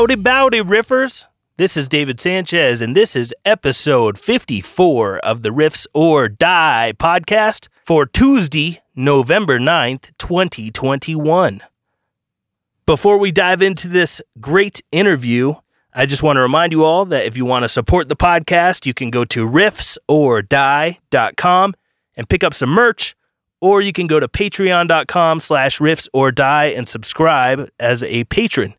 Howdy, bowdy, riffers. This is David Sanchez, and this is episode 54 of the Riffs or Die podcast for Tuesday, November 9th, 2021. Before we dive into this great interview, I just want to remind you all that if you want to support the podcast, you can go to riffsordie.com and pick up some merch, or you can go to patreon.com slash riffs or die and subscribe as a patron.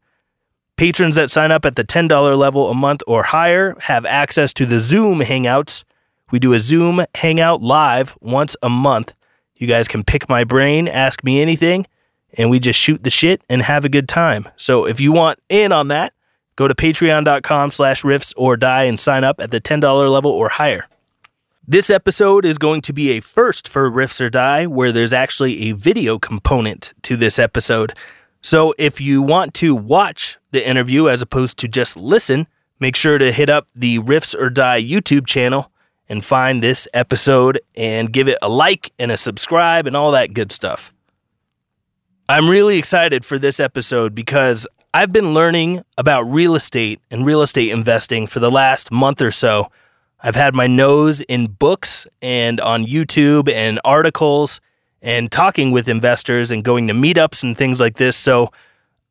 Patrons that sign up at the $10 level a month or higher have access to the Zoom Hangouts. We do a Zoom Hangout live once a month. You guys can pick my brain, ask me anything, and we just shoot the shit and have a good time. So if you want in on that, go to patreon.com slash riffs or die and sign up at the $10 level or higher. This episode is going to be a first for Riffs or Die, where there's actually a video component to this episode. So if you want to watch the interview as opposed to just listen, make sure to hit up the Riffs or Die YouTube channel and find this episode and give it a like and a subscribe and all that good stuff. I'm really excited for this episode because I've been learning about real estate and real estate investing for the last month or so. I've had my nose in books and on YouTube and articles and talking with investors and going to meetups and things like this. So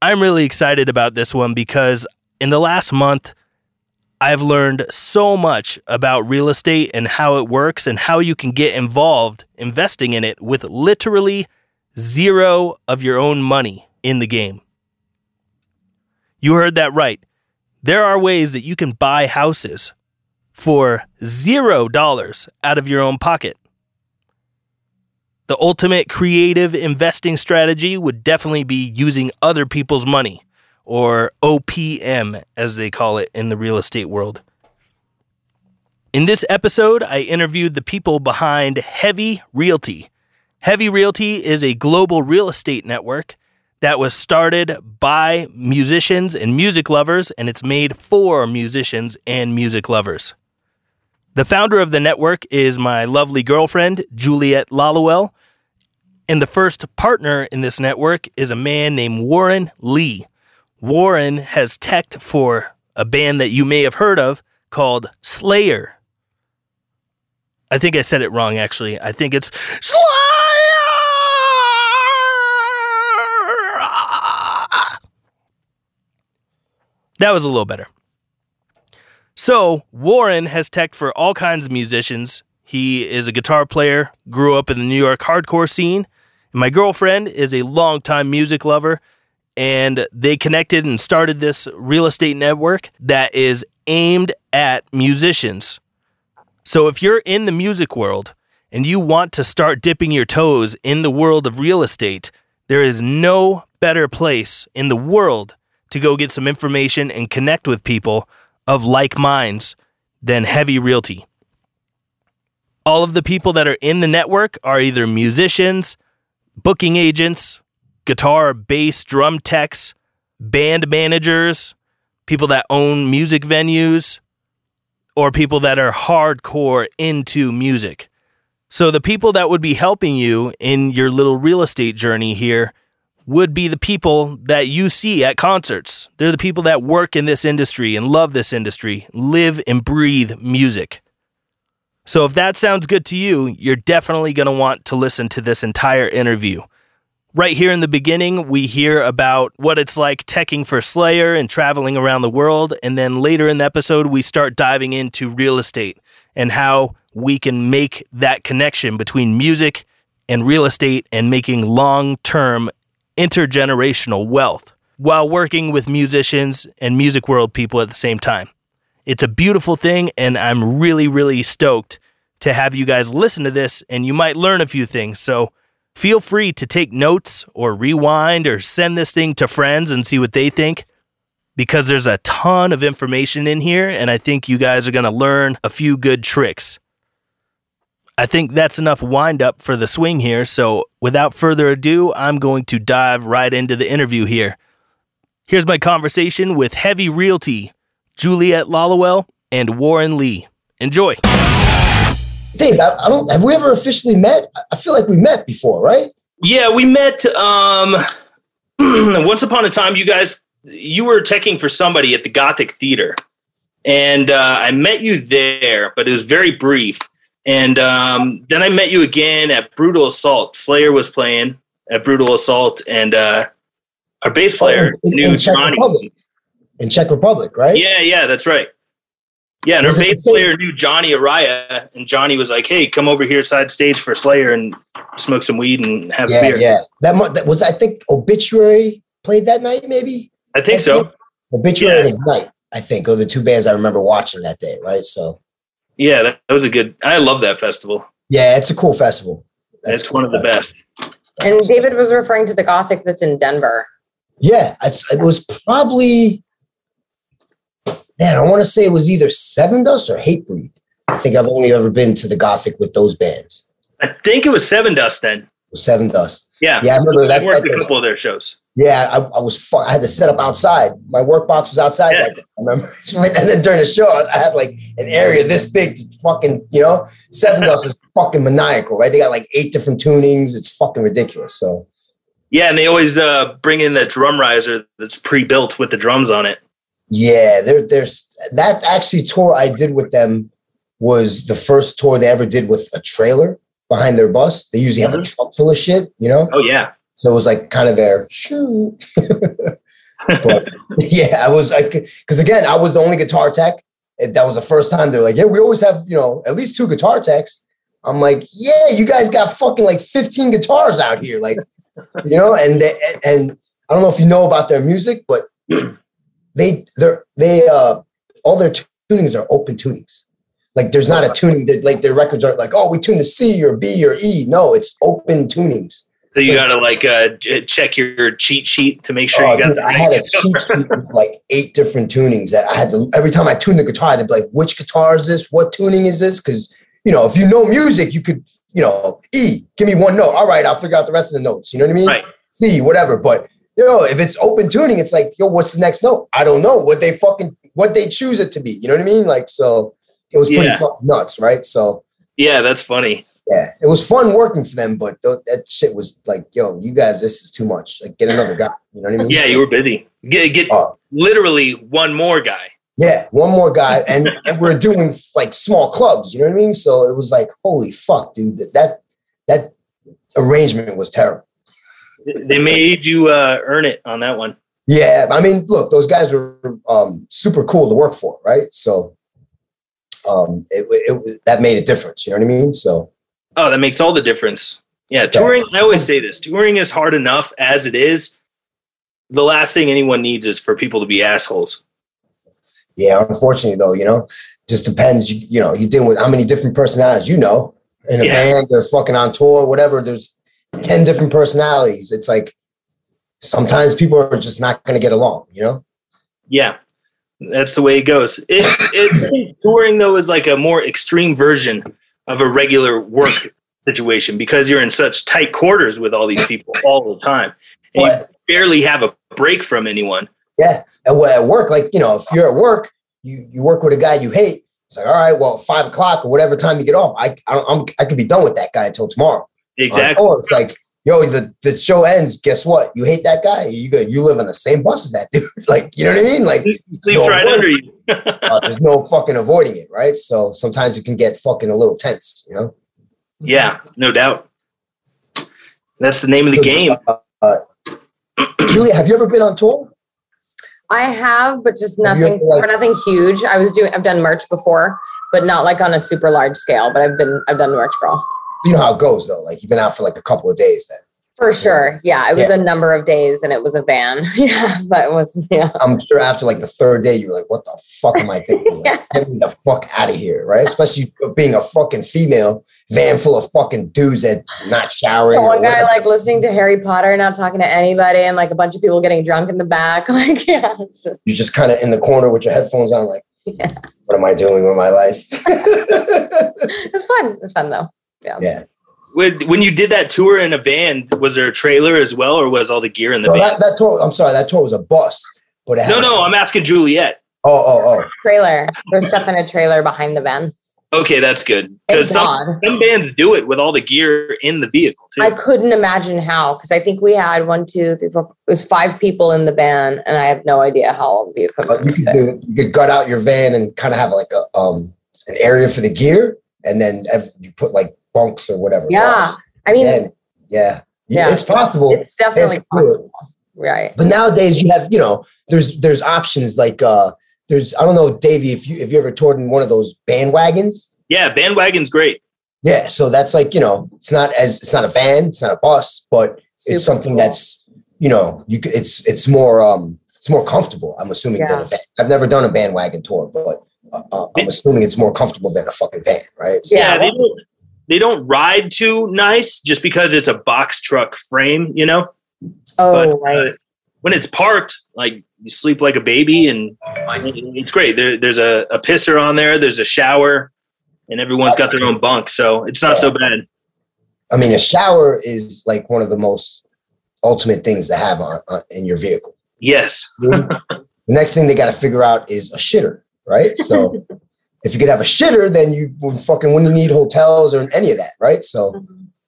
I'm really excited about this one because in the last month, I've learned so much about real estate and how it works and how you can get involved investing in it with literally zero of your own money in the game. You heard that right. There are ways that you can buy houses for zero dollars out of your own pocket. The ultimate creative investing strategy would definitely be using other people's money, or OPM as they call it in the real estate world. In this episode, I interviewed the people behind Heavy Realty. Heavy Realty is a global real estate network that was started by musicians and music lovers, and it's made for musicians and music lovers. The founder of the network is my lovely girlfriend, Juliet Lallowell. And the first partner in this network is a man named Warren Lee. Warren has teched for a band that you may have heard of called Slayer. I think I said it wrong, actually. I think it's Slayer! That was a little better. So, Warren has teched for all kinds of musicians. He is a guitar player, grew up in the New York hardcore scene. My girlfriend is a longtime music lover, and they connected and started this real estate network that is aimed at musicians. So, if you're in the music world and you want to start dipping your toes in the world of real estate, there is no better place in the world to go get some information and connect with people of like minds than Heavy Realty. All of the people that are in the network are either musicians, booking agents, guitar, bass, drum techs, band managers, people that own music venues, or people that are hardcore into music. So, the people that would be helping you in your little real estate journey here would be the people that you see at concerts. They're the people that work in this industry and love this industry, live and breathe music. So if that sounds good to you, you're definitely going to want to listen to this entire interview. Right here in the beginning, we hear about what it's like teching for Slayer and traveling around the world. And then later in the episode, we start diving into real estate and how we can make that connection between music and real estate and making long term intergenerational wealth while working with musicians and music world people at the same time. It's a beautiful thing, and I'm really, really stoked to have you guys listen to this, and you might learn a few things. So feel free to take notes or rewind or send this thing to friends and see what they think because there's a ton of information in here, and I think you guys are going to learn a few good tricks. I think that's enough wind up for the swing here. So, without further ado, I'm going to dive right into the interview here. Here's my conversation with Heavy Realty, Juliet Lallowell, and Warren Lee. Enjoy. Dave, I, I, don't. Have we ever officially met? I feel like we met before, right? Yeah, we met um, once upon a time. You guys you were teching for somebody at the Gothic Theater, and uh, I met you there, but it was very brief. And um, then I met you again at Brutal Assault. Slayer was playing at Brutal Assault, and uh, our bass player Oh, in- knew in Czech Johnny. Republic. In Czech Republic, right? Yeah, yeah, that's right. Yeah, and our Was it the bass player knew Johnny Araya, and Johnny was like, "Hey, come over here side stage for Slayer and smoke some weed and have a beer." yeah. That, mu- that was I think Obituary played that night, maybe I think so. Obituary Yeah. and Ignite. I think are the two bands I remember watching that day, right? So Yeah, that, that was a good. I love that festival. yeah, it's a cool festival. That's It's one of the best. And David was referring to the Gothic that's in Denver. Yeah, it was probably man. I want to say it was either Sevendust or Hatebreed. I think I've only ever been to the Gothic with those bands. I think it was Sevendust then. It was Sevendust. Yeah, Yeah, I remember that. Worked that a couple of their shows. Yeah, I, I was. I had to set up outside. My work box was outside. That day, I remember, and then during the show, I had like an area this big to fucking, you know, Sevendust is fucking maniacal, right? They got like eight different tunings. It's fucking ridiculous. So Yeah, and they always uh, bring in that drum riser that's pre-built with the drums on it. Yeah, there, there's that actually tour I did with them was the first tour they ever did with a trailer behind their bus. They usually have a mm-hmm. truck full of shit, you know. Oh yeah, So it was like kind of their shoot. but yeah, I was like, because again, I was the only guitar tech. That was the first time they're like, yeah, we always have, you know, at least two guitar techs. I'm like, yeah, you guys got fucking like 15 guitars out here. Like, you know, and they, and I don't know if you know about their music, but they, they're, they, uh, all their tunings are open tunings. Like there's not a tuning that like their records aren't like, oh, we tune to C or B or E. No, it's open tunings. so you So- got to like uh, check your cheat sheet to make sure Oh, you got dude, the I had a cheat sheet with like eight different tunings that I had to every time I tuned the guitar, they'd be like, which guitar is this? What tuning is this? Because you know, if you know music, you could, you know, E, give me one note. All right, I'll figure out the rest of the notes. You know what I mean? Right. C, whatever. But you know, if it's open tuning, it's like, yo, what's the next note? I don't know what they fucking what they choose it to be. You know what I mean? Like, so it was pretty Yeah. fucking nuts, right? So Yeah, that's funny. yeah, it was fun working for them, but th- that shit was like, yo, you guys, this is too much. Like, get another guy. You know what I mean? Yeah, you were busy. Get get Oh. literally one more guy. Yeah, one more guy, and, and we're doing like small clubs. You know what I mean? So it was like, holy fuck, dude, that that, that arrangement was terrible. They made you uh, earn it on that one. Yeah, I mean, look, those guys were um, super cool to work for, right? So um, it, it that made a difference. You know what I mean? So Oh, that makes all the difference. Yeah, touring. I always say this: touring is hard enough as it is. The last thing anyone needs is for people to be assholes. yeah, unfortunately, though, you know, just depends. You, you know, you deal with how many different personalities. You know, in a Yeah. band, they're fucking on tour, whatever. There's ten different personalities. It's like sometimes people are just not going to get along. You know? Yeah, that's the way it goes. It, it touring though is like a more extreme version of a regular work situation because you're in such tight quarters with all these people all the time, and you barely have a break from anyone. Yeah. And at work, like, you know, if you're at work, you, you work with a guy you hate. It's like, all right, well, five o'clock or whatever time you get off, I, I, I'm, I could be done with that guy until tomorrow. Exactly. Or it's like, yo, the, the show ends. Guess what? You hate that guy. You go, you live on the same bus as that dude. like, you know what I mean? Like, Sleeps no right under you. uh, there's no fucking avoiding it, right? So sometimes it can get fucking a little tense, you know? Yeah, no doubt. That's the name of the game. Uh, Julia, have you ever been on tour? I have, but just nothing ever, like- for nothing huge. I was doing I've done merch before, but not like on a super large scale. But I've been I've done merch girl. You know how it goes though. Like you've been out for like a couple of days then. For sure. Yeah. It was Yeah. a number of days and it was a van. yeah. But it was yeah. I'm sure after like the third day, you're like, what the fuck am I thinking? Like, Get me the fuck out of here, right? Especially being a fucking female van full of fucking dudes that not showering. One guy like listening to Harry Potter, not talking to anybody, and like a bunch of people getting drunk in the back. Like, yeah, just You're just kind of in the corner with your headphones on, like, Yeah. what am I doing with my life? it's fun. It's fun though. Yeah. yeah. When, when you did that tour in a van, was there a trailer as well, or was all the gear in the No, van? that, that tour, I'm sorry, that tour was a bus, but No, no, I'm asking Juliet. Oh, oh, oh. Trailer. There's stuff in a trailer behind the van. Okay, that's good. Because some, some bands do it with all the gear in the vehicle too. I couldn't imagine how, because I think we had one, two, three, four. It was five people in the band, and I have no idea how all the But you could do you could gut out your van and kind of have like a um an area for the gear, and then ev- you put like bunks or whatever. Yeah, I mean, And, yeah, Yeah. it's possible. it's definitely It's good. possible. Right. But nowadays you have, you know, there's there's options like uh there's I don't know, Davey, if you if you ever toured in one of those bandwagons. yeah, bandwagon's great. Yeah, so that's like, you know, it's not as it's not a van, it's not a bus, but Super it's something cool. that's, you know, you it's it's more um it's more comfortable, I'm assuming than Yeah. a van. I've never done a bandwagon tour, but uh, uh, I'm assuming it's more comfortable than a fucking van, right? So, Yeah. they don't they don't ride too nice just because it's a box truck frame, you know. Oh, But, right. uh, when it's parked, like you sleep like a baby, and it's great. There, there's a, a pisser on there. There's a shower, and everyone's got their own bunk, so it's not so bad. I mean, a shower is like one of the most ultimate things to have on, on in your vehicle. Yes, the next thing they got to figure out is a shitter, right? So if you could have a shitter, then you would fucking wouldn't need hotels or any of that, right? So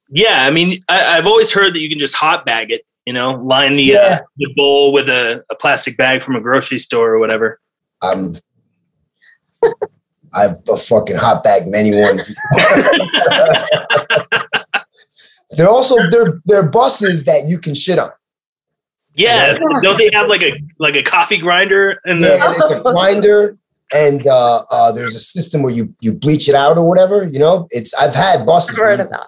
yeah. I mean, I, I've always heard that you can just hot bag it. You know, line the Yeah. uh, the bowl with a, a plastic bag from a grocery store or whatever. I'm I've a fucking hot bag many ones. they're also they're they're buses that you can shit on. Yeah, don't they have like a like a coffee grinder and the it's a grinder, and uh, uh, there's a system where you you bleach it out or whatever. You know, it's I've had buses, I've heard of that.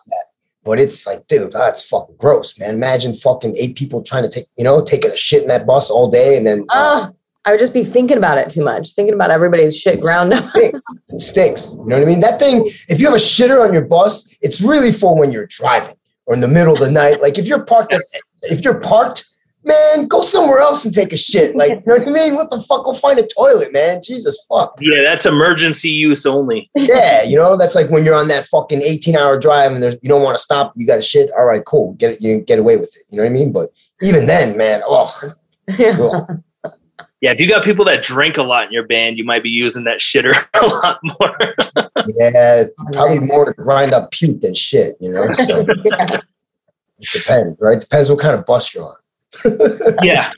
But it's like, dude, that's fucking gross, man. Imagine fucking eight people trying to take, you know, taking a shit in that bus all day and then Oh, I would just be thinking about it too much, thinking about everybody's shit ground it up. stinks. It stinks. You know what I mean? That thing, if you have a shitter on your bus, it's really for when you're driving or in the middle of the night. Like if you're parked at, if you're parked, man, go somewhere else and take a shit. Like, you know what I mean? What the fuck? Go find a toilet, man. Jesus fuck. yeah, that's emergency use only. Yeah, you know, that's like when you're on that fucking 18 hour drive and there's you don't want to stop, you got to shit. All right, cool. Get it, you get away with it. You know what I mean? But even then, man, oh, ugh. Yeah, if you got people that drink a lot in your band, you might be using that shitter a lot more. yeah, probably more to grind up puke than shit, you know? So Yeah. it depends, right? Depends what kind of bus you're on. Yeah,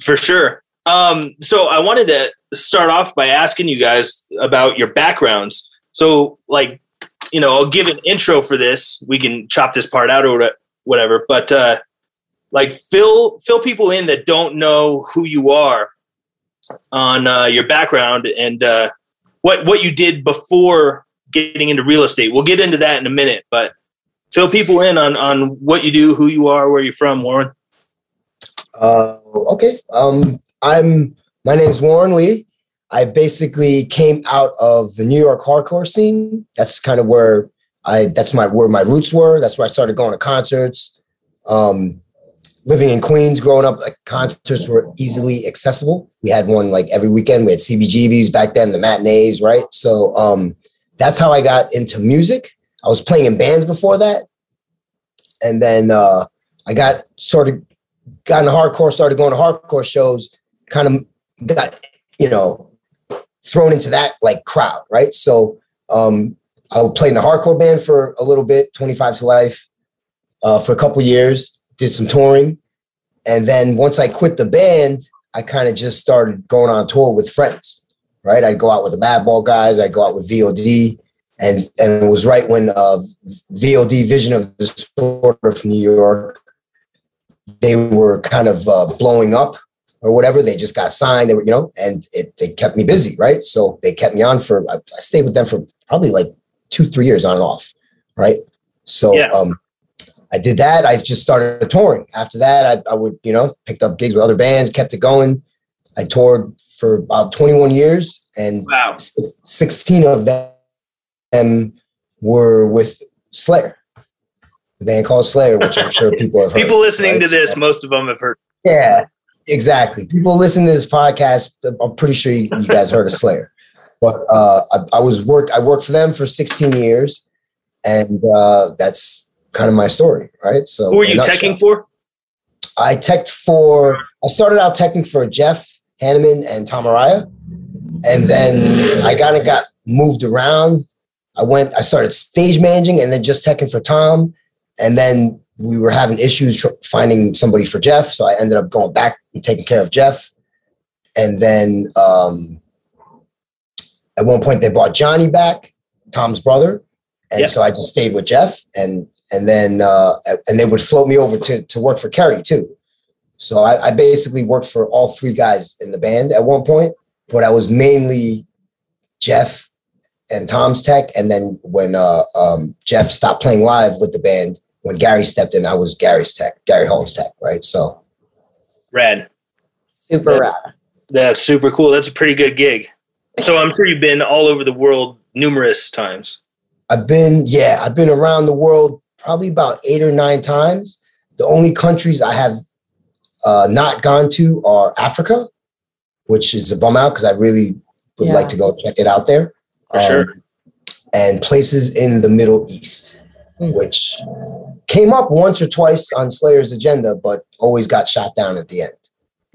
for sure. Um, so I wanted to start off by asking you guys about your backgrounds. So, like, you know, I'll give an intro for this. We can chop this part out or whatever. But uh, like, fill fill people in that don't know who you are on uh, your background and uh, what what you did before getting into real estate. We'll get into that in a minute, but fill people in on on what you do, who you are, where you're from, Warren. Uh, okay. Um, I'm my name's Warren Lee. I basically came out of the New York hardcore scene. That's kind of where I that's my where my roots were. That's where I started going to concerts. Um, living in Queens, growing up, like concerts were easily accessible. We had one like every weekend. We had CBGBs back then, the matinees, right? So um, that's how I got into music. I was playing in bands before that, and then uh, I got sort of got into hardcore, started going to hardcore shows, kind of got, you know, thrown into that like crowd, right? So um I played in a hardcore band for a little bit, 25 to life, uh, for a couple years, did some touring. And then once I quit the band, I kind of just started going on tour with friends, right? I'd go out with the Madball guys, I'd go out with VOD. And, and it was right when uh, VOD Vision of Disorder from New York they were kind of uh, blowing up or whatever. They just got signed. They were, you know, and it, they kept me busy, right? So they kept me on for. I, I stayed with them for probably like two, three years on and off, right? So Yeah. um, I did that. I just started touring. After that, I, I would, you know, picked up gigs with other bands, kept it going. I toured for about 21 years, and Wow. six- 16 of them were with Slayer, the band called Slayer, which I'm sure people have heard. People listening right? to this, So- most of them have heard. yeah, exactly. People listening to this podcast, I'm pretty sure you, you guys heard of Slayer. But uh, I, I was work. I worked for them for 16 years, and uh, that's kind of my story, right? So, Who were in a you teching for? I teched for. I started out teching for Jeff Hanneman and Tom Araya, and then I kind of got moved around I went, I started stage managing and then just teching for Tom. And then we were having issues finding somebody for Jeff. So I ended up going back and taking care of Jeff. And then um, at one point they brought Johnny back, Tom's brother. And Yeah. so I just stayed with Jeff and and then uh, and they would float me over to to work for Kerry too. So I, I basically worked for all three guys in the band at one point, but I was mainly Jeff and Tom's tech. And then when uh, um, Jeff stopped playing live with the band, when Gary stepped in, I was Gary's tech, Gary Holt's tech, right? So Rad. Super That's- rad. That's super cool. That's a pretty good gig. So I'm sure you've been all over the world numerous times. I've been, yeah, I've been around the world probably about eight or nine times. The only countries I have uh, not gone to are Africa, which is a bum out because I really would Yeah. like to go check it out there. For Um, sure. And places in the Middle East, Mm. which came up once or twice on Slayer's agenda, but always got shot down at the end.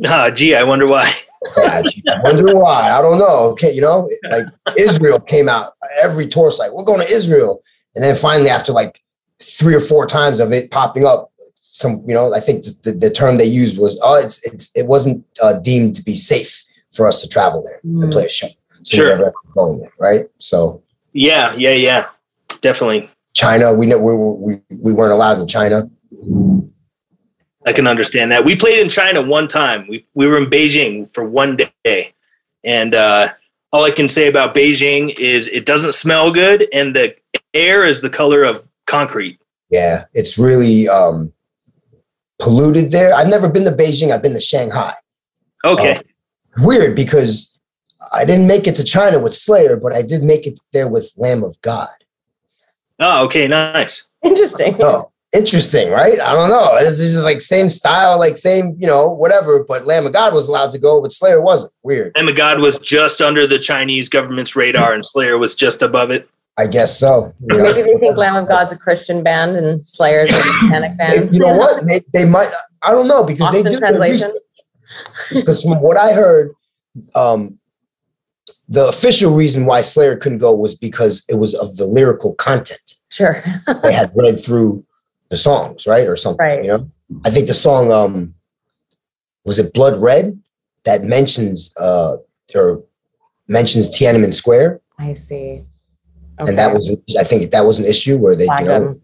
Ah, gee, I wonder why. I wonder why. I don't know. Okay, you know, like Israel came out every tour site. We're going to Israel, and then finally, after like three or four times of it popping up, some you know, I think the, the, the term they used was, "Oh, it's it's it wasn't uh, deemed to be safe for us to travel there and Mm. play a show." So Sure. going there, right? So Yeah, yeah, yeah. Definitely. China, we know we we we weren't allowed in China. I can understand that. We played in China one time. We we were in Beijing for one day, and uh, all I can say about Beijing is it doesn't smell good, and the air is the color of concrete. Yeah, it's really um, polluted there. I've never been to Beijing. I've been to Shanghai. Okay, weird because I didn't make it to China with Slayer, but I did make it there with Lamb of God. Oh, okay, nice. Interesting. Oh, interesting, right? I don't know. This is like same style, like same, you know, whatever. But Lamb of God was allowed to go, but Slayer wasn't. Weird. Lamb of God was just under the Chinese government's radar, and Slayer was just above it. I guess so. You know, Maybe they think Lamb of God's a Christian band and Slayer's a satanic They- band. you know what? They, they might. I don't know because they do. their translation. research. Because from what I heard, um, the official reason why Slayer couldn't go was because it was of the lyrical content. Sure. they had read through the songs, right, or something. Right. You know, I think the song um was it Blood Red that mentions uh or mentions Tiananmen Square, I see. and that was I think that was an issue where they you know.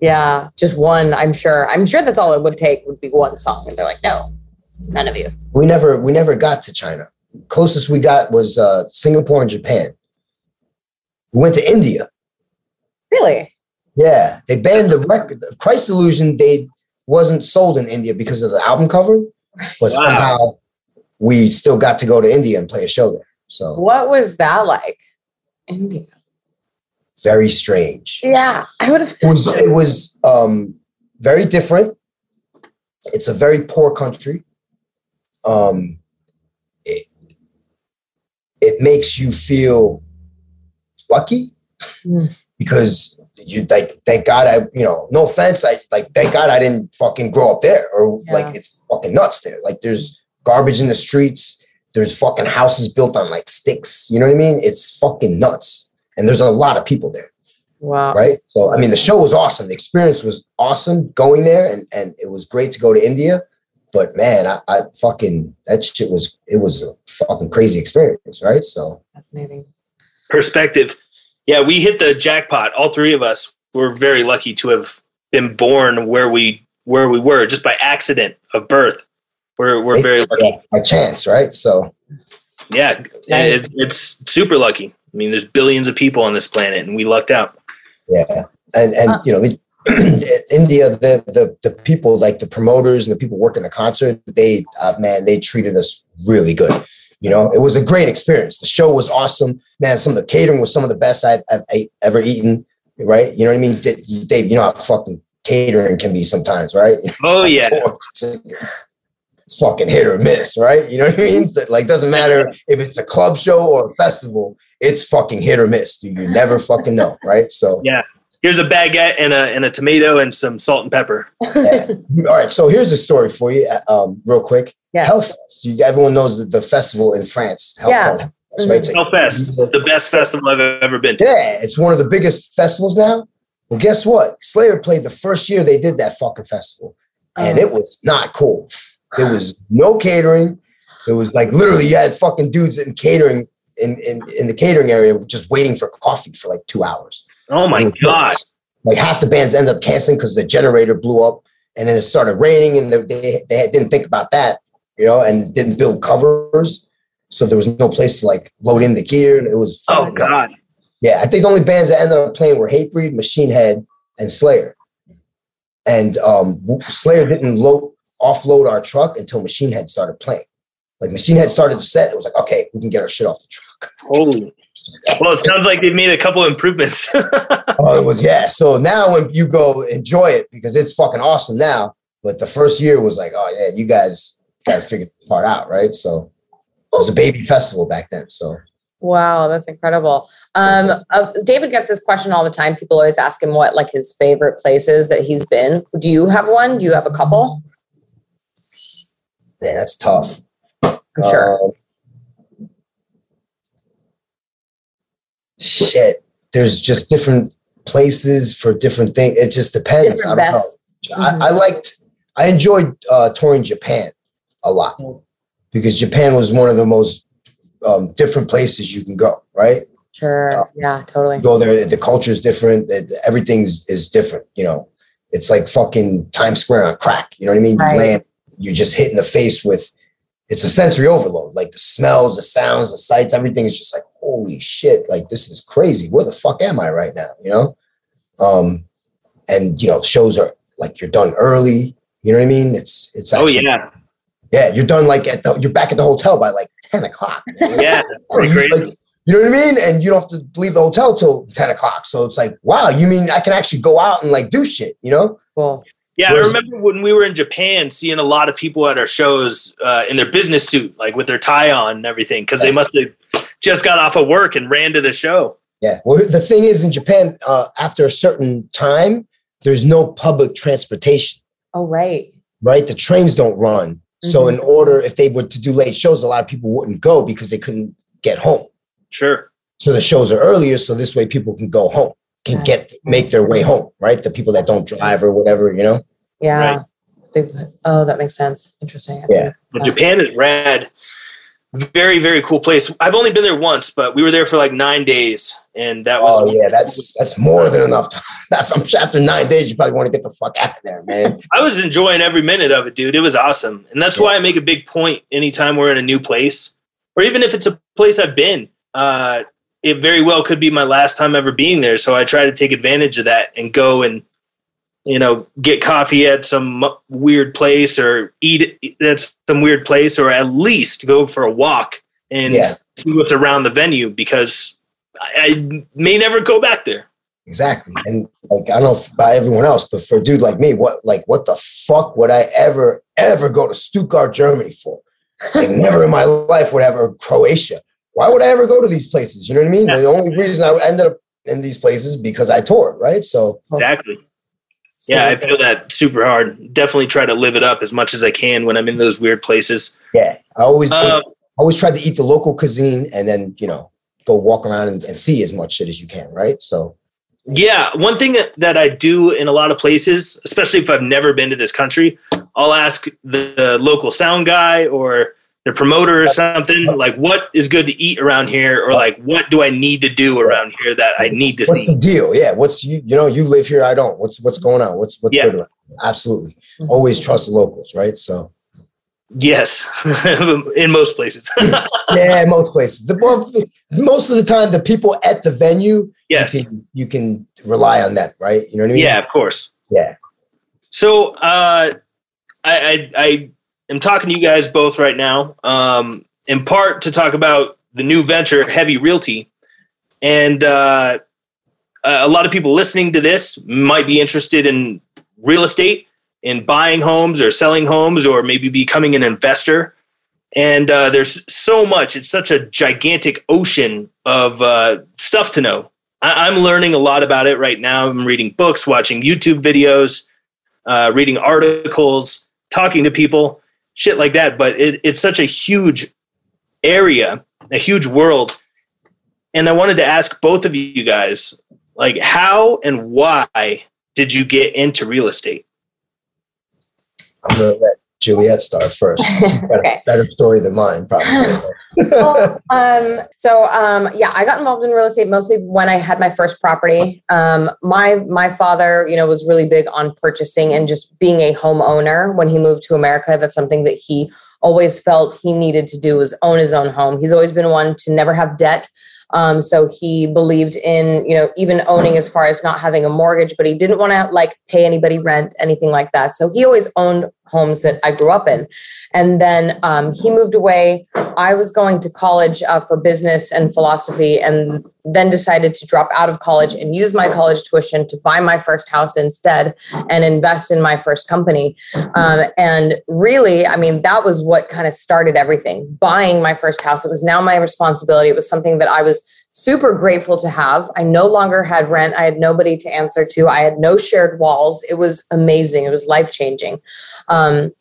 Yeah, just one. I'm sure. I'm sure that's all it would take would be one song, and they're like, no, none of you. we never we never got to China. Closest we got was uh Singapore and Japan. We went to India. Really? Yeah, they banned the record. Christ Illusion. They wasn't sold in India because of the album cover, but Wow. somehow we still got to go to India and play a show there. So What was that like? India. very strange. Yeah, I would have. It was it was um, very different. It's a very poor country. Um, it, it makes you feel lucky Mm. because you like thank God I you know no offense I like thank God I didn't fucking grow up there or Yeah. like it's fucking nuts there like there's garbage in the streets there's fucking houses built on like sticks you know what I mean it's fucking nuts and there's a lot of people there Wow. right? So I mean, the show was awesome. The experience was awesome going there, and and it was great to go to India. But man, I, I fucking that shit was it was a fucking crazy experience, right? So Fascinating. Perspective. Yeah, we hit the jackpot. All three of us were very lucky to have been born where we where we were just by accident of birth. We're we're very lucky. yeah, by chance, right? So Yeah, it, it's super lucky. I mean, there's billions of people on this planet, and we lucked out. yeah, and and Huh. you know, the, India, the the the people like the promoters and the people working the concert, they uh, man, they treated us really good. You know, it was a great experience. The show was awesome, man. Some of the catering was some of the best I've, I've, ever eaten. Right? You know what I mean, Dave? You know how fucking catering can be sometimes, right? Oh yeah, It's fucking hit or miss, right? You know what I mean? Like, doesn't matter if it's a club show or a festival, it's fucking hit or miss. You never fucking know, right? So, Yeah. Here's a baguette and a and a tomato and some salt and pepper. yeah. all right. So here's a story for you, uh, um, real quick. Yeah. Hellfest. You, everyone knows the, the festival in France. Hell, Yeah. called That's right. Mm-hmm. It's like- Hellfest, it's the best festival I've ever been to. yeah, it's one of the biggest festivals now. Well, guess what? Slayer played the first year they did that fucking festival, and Oh. it was not cool. There was no catering. It was like literally you had fucking dudes in catering in, in, in the catering area just waiting for coffee for like two hours. Oh my god! Like half the bands ended up canceling because the generator blew up, and then it started raining, and they they, didn't think about that, you know, and didn't build covers, so there was no place to like load in the gear. It was Oh god! yeah. I think the only bands that ended up playing were Hatebreed, Machine Head, and Slayer. And um, Slayer didn't load offload our truck until Machine Head started playing. Like Machine Head started the set, it was like, okay, we can get our shit off the truck. Holy. Well, it sounds like they've made a couple improvements. Oh, it was yeah. So now when you go enjoy it because it's fucking awesome now. But the first year was like, oh yeah, you guys gotta figure the part out, right? So it was a baby festival back then. So Wow, that's incredible. Um, uh, David gets this question all the time. People always ask him what like his favorite places that he's been. Do you have one? Do you have a couple? man, that's tough. I'm sure. Um, shit. There's just different places for different things. It just depends. Different I don't best. know. I, I liked, I enjoyed uh, touring Japan a lot because Japan was one of the most um, different places you can go, right? Sure. Yeah, totally. Go there, the culture is different, everything's is different, you know. It's like fucking Times Square on crack. You know what I mean? Right. You land, you're just hit in the face with it's a sensory overload. Like the smells, the sounds, the sights, everything is just like, holy shit, like this is crazy. Where the fuck am I right now? You know? Um, and you know, shows are like you're done early. You know what I mean? It's it's oh yeah, yeah, you're done like at the you're back at the hotel by like 10 o'clock. man. yeah. Or you, crazy. like, you know what I mean? And you don't have to leave the hotel till 10 o'clock. So it's like, wow, you mean I can actually go out and like do shit, you know? Cool. Yeah, I Whereas- remember when we were in Japan, seeing a lot of people at our shows uh, in their business suit, like with their tie on and everything, because they must have just got off of work and ran to the show. Yeah. Well, the thing is in Japan, uh, after a certain time, there's no public transportation, Oh, right. right? The trains don't run. So Mhm. in order, if they were to do late shows, a lot of people wouldn't go because they couldn't get home. Sure. So the shows are earlier, so this way people can go home, can get make their way home, right? The people that don't drive or whatever, you know. Yeah. Big- Oh, that makes sense. Interesting. Yeah. But Japan is rad. Very, very cool place. I've only been there once, but we were there for like nine days, and that was Oh yeah, that's that's more than enough time. That's, I'm sure after nine days, you probably want to get the fuck out of there, man. I was enjoying every minute of it, dude. It was awesome. And that's why I make a big point anytime we're in a new place, or even if it's a place I've been. Uh, it very well could be my last time ever being there. So I try to take advantage of that and go and, you know, get coffee at some weird place or eat at some weird place, or at least go for a walk and Yeah. see what's around the venue because I, I may never go back there. Exactly. And like I don't know by everyone else, but for a dude like me, what like what the fuck would I ever ever go to Stuttgart, Germany for? Like never in my life would I ever Croatia. Why would I ever go to these places? You know what I mean? The only reason I ended up in these places because I toured, right? So Exactly. Yeah, I feel that super hard. Definitely try to live it up as much as I can when I'm in those weird places. yeah, I always ate- um, always try to eat the local cuisine and then you know go walk around and, and see as much shit as you can, right? So yeah, one thing that, that I do in a lot of places, especially if I've never been to this country, I'll ask the, the local sound guy or the promoter or something like, "What is good to eat around here?" or like, "What do I need to do around here that I need to what's see?" the deal? Yeah, what's you you know you live here, I don't. What's what's going on? What's what's Yeah. good? around here? Absolutely, always trust the locals, right? So. Yes, in most places. yeah, most places. The well, most of the time, the people at the venue, yes, you can, you can rely on them, right? You know what I mean? yeah, of course. yeah. So uh, I, I I am talking to you guys both right now, um, in part to talk about the new venture, Heavy Realty, and uh, a lot of people listening to this might be interested in real estate, in buying homes or selling homes, or maybe becoming an investor. And uh, there's so much; it's such a gigantic ocean of uh, stuff to know. I- I'm learning a lot about it right now. I'm reading books, watching YouTube videos uh, reading articles, talking to people, shit like that. But it, it's such a huge area a huge world. And I wanted to ask both of you guys, like, how and why did you get into real estate? I'm gonna let Juliet star first. Okay. Better story than mine, probably. so. well, um, so um, yeah, I got involved in real estate mostly when I had my first property. Um, my my father, you know, was really big on purchasing and just being a homeowner. When he moved to America, that's something that he always felt he needed to do was own his own home. He's always been one to never have debt. Um, so he believed in, you know, even owning as far as not having a mortgage, but he didn't want to like pay anybody rent, anything like that. So he always owned homes that I grew up in. And then um, he moved away. I was going to college uh, for business and philosophy, and then decided to drop out of college and use my college tuition to buy my first house instead and invest in my first company. Um, and really, I mean, that was what kind of started everything buying my first house. It was now my responsibility. It was something that I was super grateful to have. I no longer had rent. I had nobody to answer to. I had no shared walls. It was amazing. It was life changing. Um,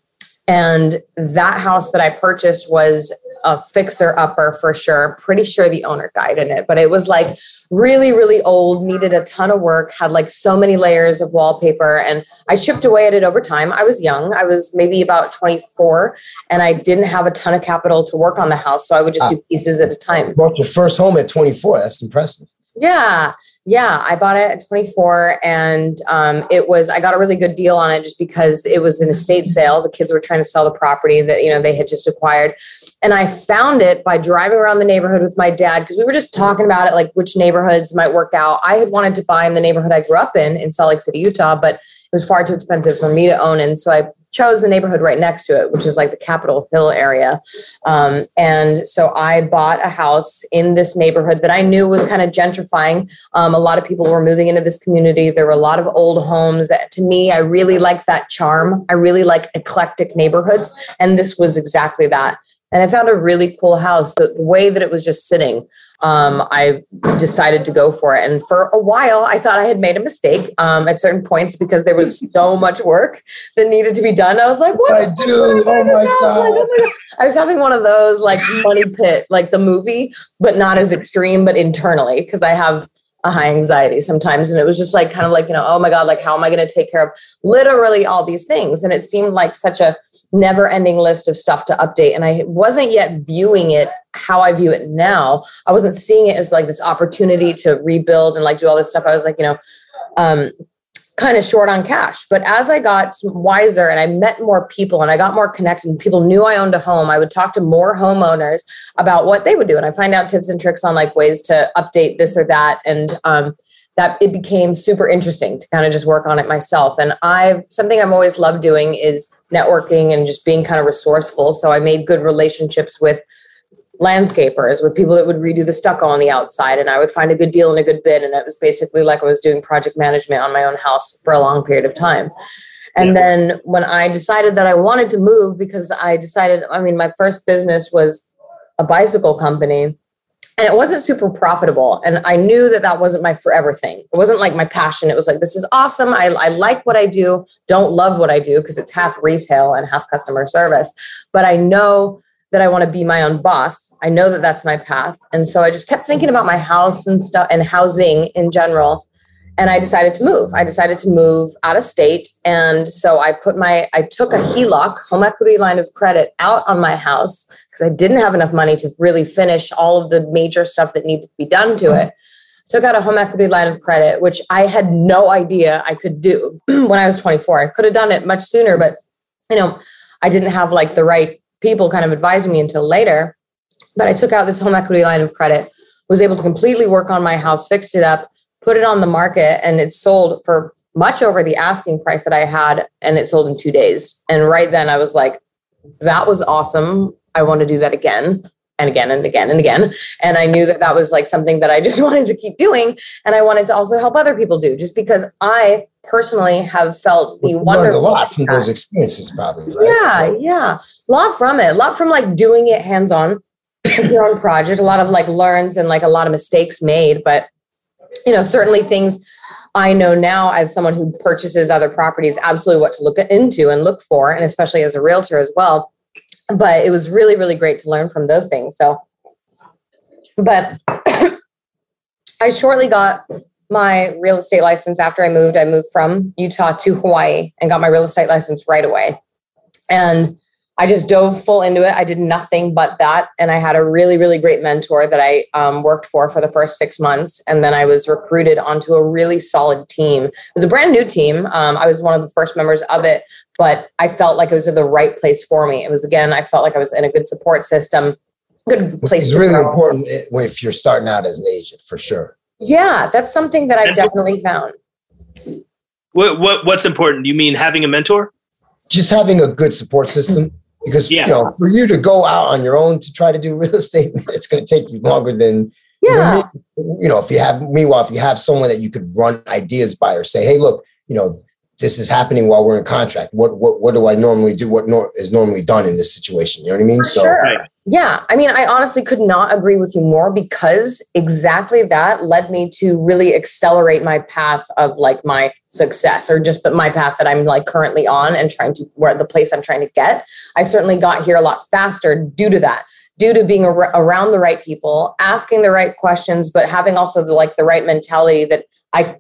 and that house that I purchased was a fixer upper for sure. Pretty sure the owner died in it, but it was like really, really old, needed a ton of work, had like so many layers of wallpaper. And I chipped away at it over time. I was young, I was maybe about 24, and I didn't have a ton of capital to work on the house. So I would just Ah. do pieces at a time. Bought your first home at 24. That's impressive. Yeah. Yeah. I bought it at 24 and um, it was, I got a really good deal on it just because it was an estate sale. The kids were trying to sell the property that, you know, they had just acquired. And I found it by driving around the neighborhood with my dad because we were just talking about it, like which neighborhoods might work out. I had wanted to buy in the neighborhood I grew up in, in Salt Lake City, Utah, but it was far too expensive for me to own. And so I chose the neighborhood right next to it, which is like the Capitol Hill area. Um, and so I bought a house in this neighborhood that I knew was kind of gentrifying. Um, a lot of people were moving into this community. There were a lot of old homes. That, to me, I really like that charm. I really like eclectic neighborhoods. And this was exactly that. And I found a really cool house. The, the way that it was just sitting, um, I decided to go for it. And for a while, I thought I had made a mistake um, at certain points because there was so much work that needed to be done. I was like, what? I do. I Oh do my? Like, oh my God. I was having one of those like money pit, like the movie, but not as extreme, but internally, because I have a high anxiety sometimes. And it was just like, kind of like, you know, oh my God, like, how am I going to take care of literally all these things? And it seemed like such a never ending list of stuff to update. And I wasn't yet viewing it how I view it now. I wasn't seeing it as like this opportunity to rebuild and like do all this stuff. I was like, you know, um, kind of short on cash. But as I got wiser and I met more people and I got more connected, and people knew I owned a home, I would talk to more homeowners about what they would do. And I find out tips and tricks on like ways to update this or that. And um, that it became super interesting to kind of just work on it myself. And I something I've always loved doing is networking and just being kind of resourceful. So I made good relationships with landscapers, with people that would redo the stucco on the outside, and I would find a good deal and a good bid. And it was basically like I was doing project management on my own house for a long period of time. And then when I decided that I wanted to move, because I decided, I mean, my first business was a bicycle company and it wasn't super profitable and i knew that that wasn't my forever thing. It wasn't like my passion. It was like this is awesome. I, I like what i do. Don't love what i do because it's half retail and half customer service. But i know that i want to be my own boss. I know that that's my path. And so i just kept thinking about my house and stuff and housing in general and i decided to move. I decided to move out of state and so i put my i took a heloc home equity line of credit out on my house because I didn't have enough money to really finish all of the major stuff that needed to be done to it. Took out a home equity line of credit, which I had no idea I could do when I was 24. I could have done it much sooner, but you know, I didn't have like the right people kind of advising me until later. But I took out this home equity line of credit, was able to completely work on my house, fixed it up, put it on the market, and it sold for much over the asking price that I had, and it sold in two days. And right then I was like, that was awesome. I want to do that again and again and again and again. And I knew that that was like something that I just wanted to keep doing. And I wanted to also help other people do just because I personally have felt the wonderful. a lot from those experiences, probably, right? Yeah, So- yeah. A lot from it. A lot from like doing it hands on your own project. A lot of like learns and like a lot of mistakes made. But, you know, certainly things I know now as someone who purchases other properties, absolutely what to look into and look for, and especially as a realtor as well. But it was really, really great to learn from those things. So, but I shortly got my real estate license after I moved. I moved from Utah to Hawaii and got my real estate license right away. And I just dove full into it. I did nothing but that. And I had a really, really great mentor that I um, worked for for the first six months. And then I was recruited onto a really solid team. It was a brand new team. Um, I was one of the first members of it, but I felt like it was in the right place for me. It was, again, I felt like I was in a good support system, good place It's to really grow. important if you're starting out as an agent, for sure. Yeah, that's something that I've definitely found. What, what what's important? You mean having a mentor? Just having a good support system. Because Yeah. you know, for you to go out on your own to try to do real estate, it's going to take you longer than you know, Yeah. you know, if you have, meanwhile, if you have someone that you could run ideas by or say, hey, look, you know, this is happening while we're in contract. What what what do I normally do? What nor- is normally done in this situation? You know what I mean? For sure. Yeah. I mean, I honestly could not agree with you more because exactly that led me to really accelerate my path of like my success or just the, my path that I'm like currently on and trying to where the place I'm trying to get. I certainly got here a lot faster due to that. Due to being ar- around the right people, asking the right questions, but having also the, like the right mentality that I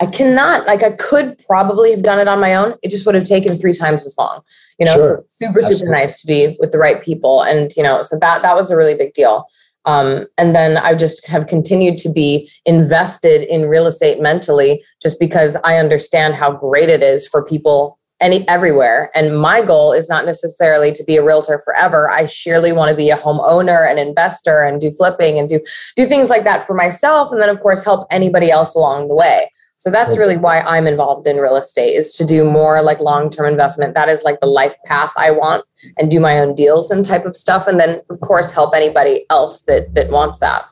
I cannot like I could probably have done it on my own. It just would have taken three times as long. You know, Sure. so super super Absolutely. nice to be with the right people, and you know, so that that was a really big deal. Um, and then I just have continued to be invested in real estate mentally, just because I understand how great it is for people any everywhere. And my goal is not necessarily to be a realtor forever. I surely want to be a homeowner, and investor, and do flipping and do do things like that for myself, and then of course help anybody else along the way. So that's really why I'm involved in real estate is to do more like long-term investment. That is like the life path I want and do my own deals and type of stuff. And then of course help anybody else that that wants that.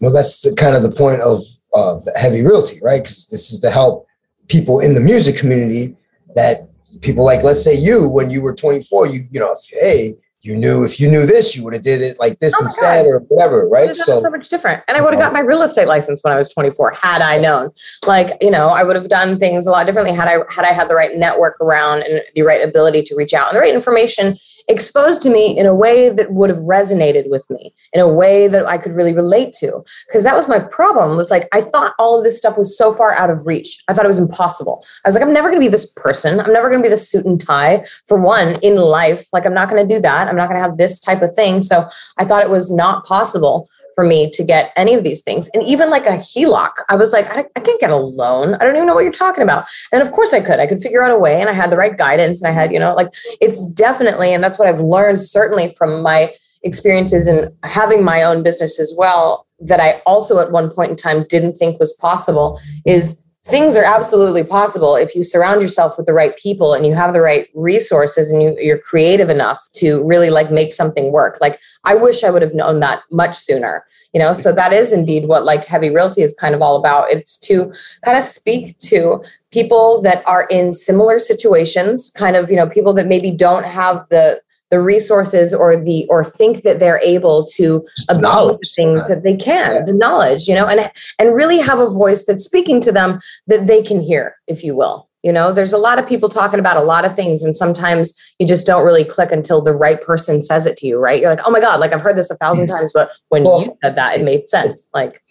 Well, that's the, kind of the point of uh, heavy realty, right? Because this is to help people in the music community that people like, let's say you, when you were 24, you you know, hey, you knew if you knew this, you would have did it like this Oh instead God. or whatever, right? So so much different. And I would have uh-huh. got my real estate license when I was 24 had I known. Like, you know, I would have done things a lot differently had I had I had the right network around and the right ability to reach out and the right information exposed to me in a way that would have resonated with me, in a way that I could really relate to. Because that was my problem, was like I thought all of this stuff was so far out of reach. I thought it was impossible. I was like, I'm never gonna be this person. I'm never gonna be the suit and tie for one in life. Like I'm not gonna do that. I'm not gonna have this type of thing. So I thought it was not possible for me to get any of these things. And even like a HELOC, I was like, I, I can't get a loan. I don't even know what you're talking about. And of course I could. I could figure out a way and I had the right guidance and I had, you know, like it's definitely, and that's what I've learned certainly from my experiences in having my own business as well, that I also at one point in time didn't think was possible is things are absolutely possible if you surround yourself with the right people and you have the right resources and you, you're creative enough to really like make something work. Like i wish i would have known that much sooner you know? So that is indeed what like heavy realty is kind of all about. It's to kind of speak to people that are in similar situations kind of you know people that maybe don't have the the resources or the or think that they're able to obtain knowledge. the things that they can Yeah. the knowledge you know and and really have a voice that's speaking to them that they can hear if you will you know there's a lot of people talking about a lot of things and sometimes you just don't really click until the right person says it to you right you're like oh my god like i've heard this a thousand times but when Well, you said that it made sense like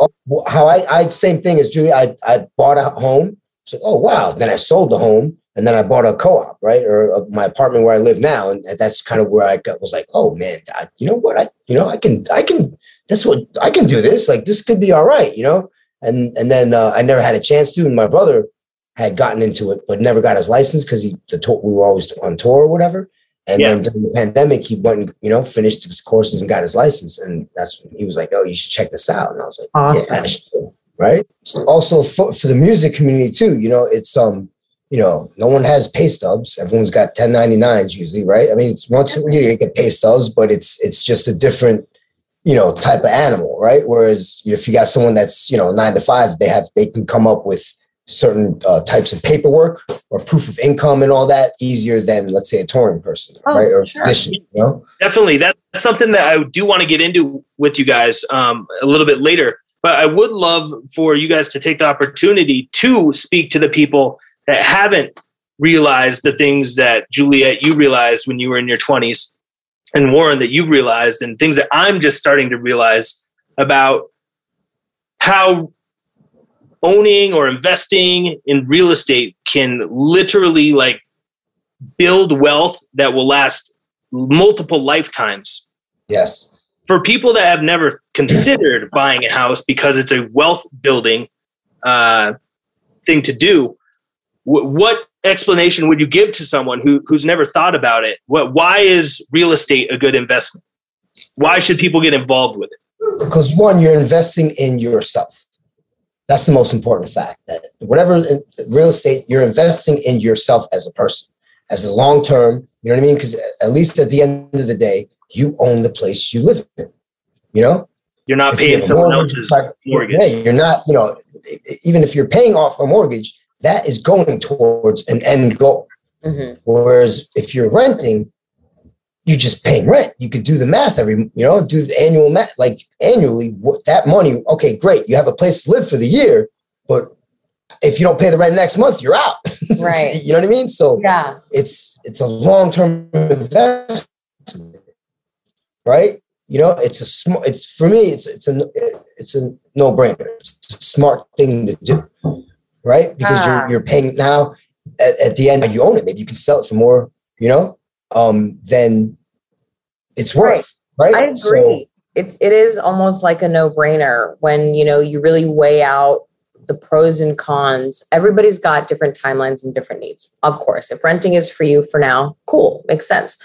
oh, how I, I same thing as Julie. I, I bought a home. Like, oh wow. Then I sold the home, and then I bought a co-op, right, or uh, my apartment where I live now, and that's kind of where I got, was like, oh man, I, you know what? I you know I can I can that's what I can do this. Like this could be all right, you know. And and then uh, I never had a chance to, and my brother had gotten into it, but never got his license because he the tour, we were always on tour or whatever. And Yeah. then during the pandemic, he went and you know finished his courses and got his license, and that's when he was like, "Oh, you should check this out." And I was like, Awesome. "Yeah, I should." right?" Also for, for the music community too, you know, it's um, you know, no one has pay stubs. Everyone's got 1099s usually, right? I mean, it's once a year you get pay stubs, but it's it's just a different, you know, type of animal, right? Whereas you know, if you got someone that's you know nine to five, they have they can come up with certain uh, types of paperwork or proof of income and all that easier than let's say a touring person, Oh, right? Or sure. musician, you know. Definitely. That's something that I do want to get into with you guys um, a little bit later. But I would love for you guys to take the opportunity to speak to the people that haven't realized the things that Juliet you realized when you were in your 20s and Warren that you've realized and things that I'm just starting to realize about how owning or investing in real estate can literally like build wealth that will last multiple lifetimes. Yes. For people that have never considered buying a house because it's a wealth building uh, thing to do, w- what explanation would you give to someone who, who's never thought about it? What, why is real estate a good investment? Why should people get involved with it? Because one, you're investing in yourself. That's the most important fact. That whatever real estate, you're investing in yourself as a person, as a long term. You know what I mean? Because at least at the end of the day, you own the place you live in. You know, you're not If paying someone mortgage, else's mortgage. Yeah, you're not. You know, even if you're paying off a mortgage, that is going towards an end goal. Mhm. Whereas if you're renting, you're just paying rent. You could do the math every, you know, do the annual math, like annually, what that money, okay, great. You have a place to live for the year, but if you don't pay the rent next month, you're out. Right. you know what I mean? So Yeah. it's it's a long-term investment, right? You know, it's a smart, it's for me, it's it's a it's a no-brainer. It's a smart thing to do, right? Because Ah. you're you're paying now at, at the end you own it. Maybe you can sell it for more, you know, um, then it's worth, right? I So- agree. it's it is almost like a no-brainer when you know you really weigh out the pros and cons. Everybody's got different timelines and different needs. Of course, if renting is for you for now, cool, makes sense.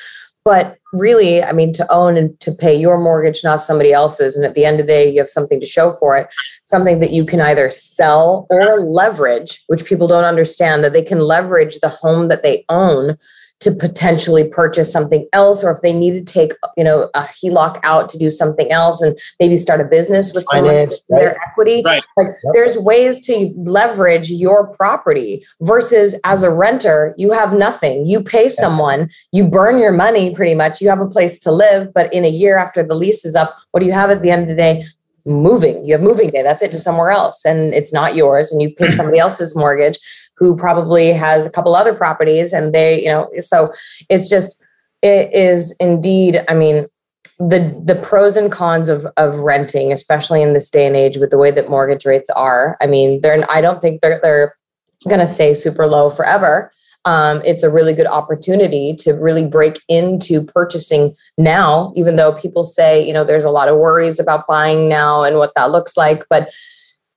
But really, I mean, to own and to pay your mortgage, not somebody else's, and at the end of the day, you have something to show for it, something that you can either sell or leverage, which people don't understand that they can leverage the home that they own to potentially purchase something else or if they need to take you know a HELOC out to do something else and maybe start a business with someone Finance, for their right. equity. Right. like Yep. there's ways to leverage your property versus as a renter you have nothing. You pay someone you burn your money pretty much you have a place to live but in a year after the lease is up what do you have at the end of the day? Moving. You have moving day. That's it to somewhere else and it's not yours and you paid somebody else's mortgage who probably has a couple other properties and they you know so it's just it is indeed i mean the the pros and cons of of renting especially in this day and age with the way that mortgage rates are. I mean they're i don't think they're they're going to stay super low forever. Um, it's a really good opportunity to really break into purchasing now even though people say you know there's a lot of worries about buying now and what that looks like but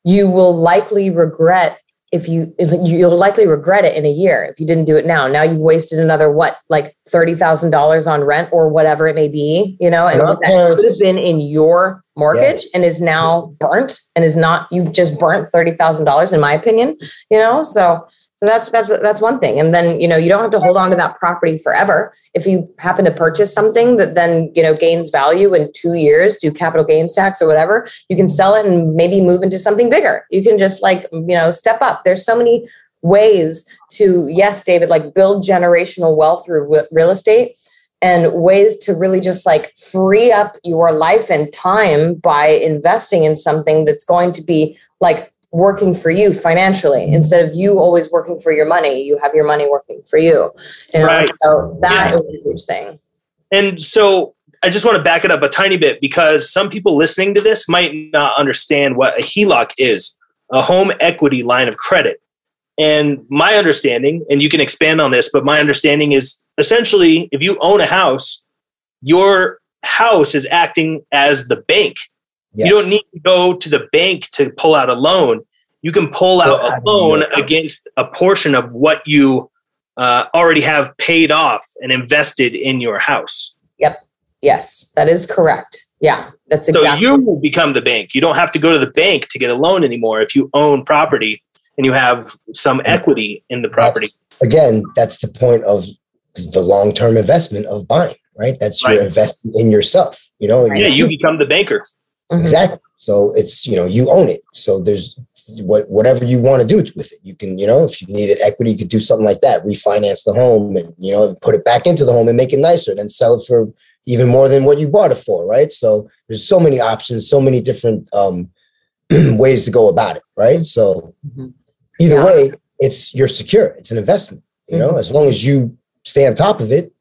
you will likely regret if you you'll likely regret it in a year if you didn't do it now. Now you've wasted another what like $30000 on rent or whatever it may be you know and that could have been in your mortgage and is now burnt and is not you've just burnt $30000 in my opinion you know? So so that's that's that's one thing. And then you know you don't have to hold on to that property forever. If you happen to purchase something that then you know gains value in two years do capital gains tax or whatever you can sell it and maybe move into something bigger. You can just like you know step up. There's so many ways to yes david like build generational wealth through real estate and ways to really just like free up your life and time by investing in something that's going to be like working for you financially instead of you always working for your money you have your money working for you, you know? Right. so that Yeah. is a huge thing And so I just want to back it up a tiny bit because some people listening to this might not understand what a HELOC is a home equity line of credit. And my understanding, and you can expand on this, but my understanding is essentially if you own a house, your house is acting as the bank. Yes. You don't need to go to the bank to pull out a loan. You can pull out a loan against a portion of what you uh, already have paid off and invested in your house. Yep. Yes that is correct yeah that's exactly. So you will become the bank. You don't have to go to the bank to get a loan anymore if you own property and you have some equity in the property. That's- again, that's the point of the long-term investment of buying, right? That's your Right. investment in yourself, you know. Yeah, your you become the banker. Mhm. exactly. So it's you know you own it. So there's what whatever you want to do with it. You can you know if you needed equity, you could do something like that, refinance the home, and you know put it back into the home and make it nicer, then sell it for even more than what you bought it for, right? So there's so many options, so many different um, ways to go about it, right? So Mhm. either Yeah. way, it's you're secure. It's an investment. You know, as long as you stay on top of it,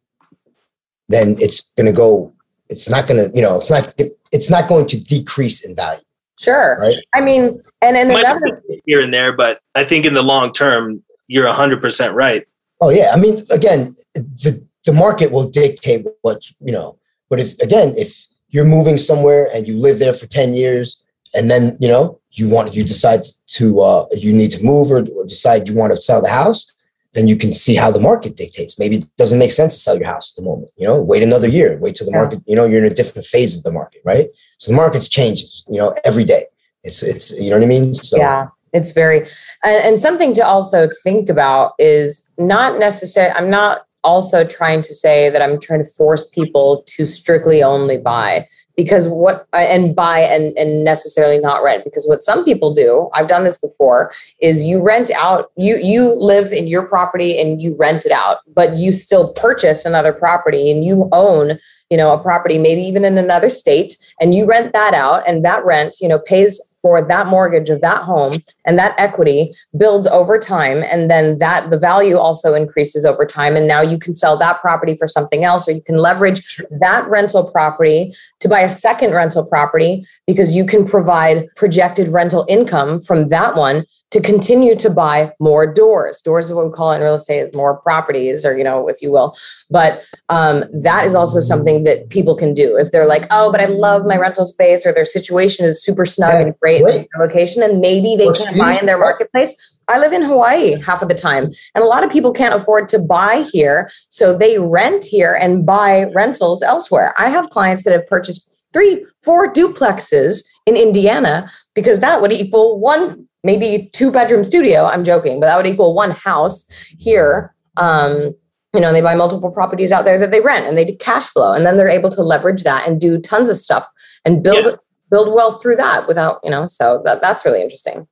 then it's going to go. It's not going to, you know, it's not. It's not going to decrease in value. Sure. Right. I mean, and and another here and there, but I think in the long term, you're hundred percent right. Oh yeah, I mean, again, the the market will dictate what's you know. But if again, if you're moving somewhere and you live there for ten years, and then you know you want you decide to uh, you need to move or, or decide you want to sell the house, then you can see how the market dictates. Maybe it doesn't make sense to sell your house at the moment. You know, wait another year, wait till the yeah. market. You know, you're in a different phase of the market, right? So the market's changes. You know, every day. It's it's you know what I mean. So yeah, it's very and, and something to also think about is not necessary. I'm not also trying to say that I'm trying to force people to strictly only buy because what and buy and, and necessarily not rent because what some people do i've done this before is you rent out you you live in your property and you rent it out but you still purchase another property and you own you know a property maybe even in another state and you rent that out and that rent you know pays for that mortgage of that home and that equity builds over time and then that the value also increases over time and now you can sell that property for something else or you can leverage that rental property to buy a second rental property because you can provide projected rental income from that one to continue to buy more doors. Doors is what we call it in real estate is more properties, or you know, if you will. But um, that is also something that people can do if they're like, oh, but I love my rental space, or their situation is super snug yeah, and great, great. location, and maybe they can't buy in their marketplace. I live in Hawaii half of the time, and a lot of people can't afford to buy here, so they rent here and buy rentals elsewhere. I have clients that have purchased three, four duplexes in Indiana because that would equal one maybe two bedroom studio. I'm joking, but that would equal one house here. Um, you know, they buy multiple properties out there that they rent and they do cash flow, and then they're able to leverage that and do tons of stuff and build yeah. build wealth through that without, you know, so that that's really interesting.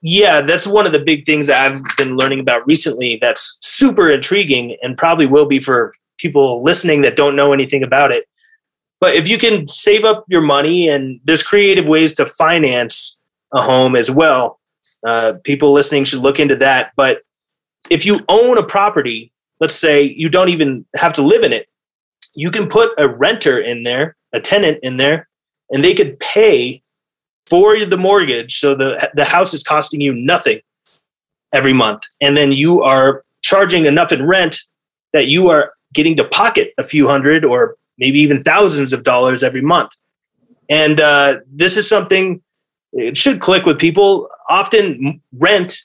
Yeah, that's one of the big things I've been learning about recently that's super intriguing and probably will be for people listening that don't know anything about it. But if you can save up your money and there's creative ways to finance a home as well, uh, people listening should look into that. But if you own a property, let's say you don't even have to live in it, you can put a renter in there, a tenant in there, and they could pay for the mortgage. So the the house is costing you nothing every month, and then you are charging enough in rent that you are getting to pocket a few hundred or maybe even thousands of dollars every month. And uh, this is something it should click with people. Often rent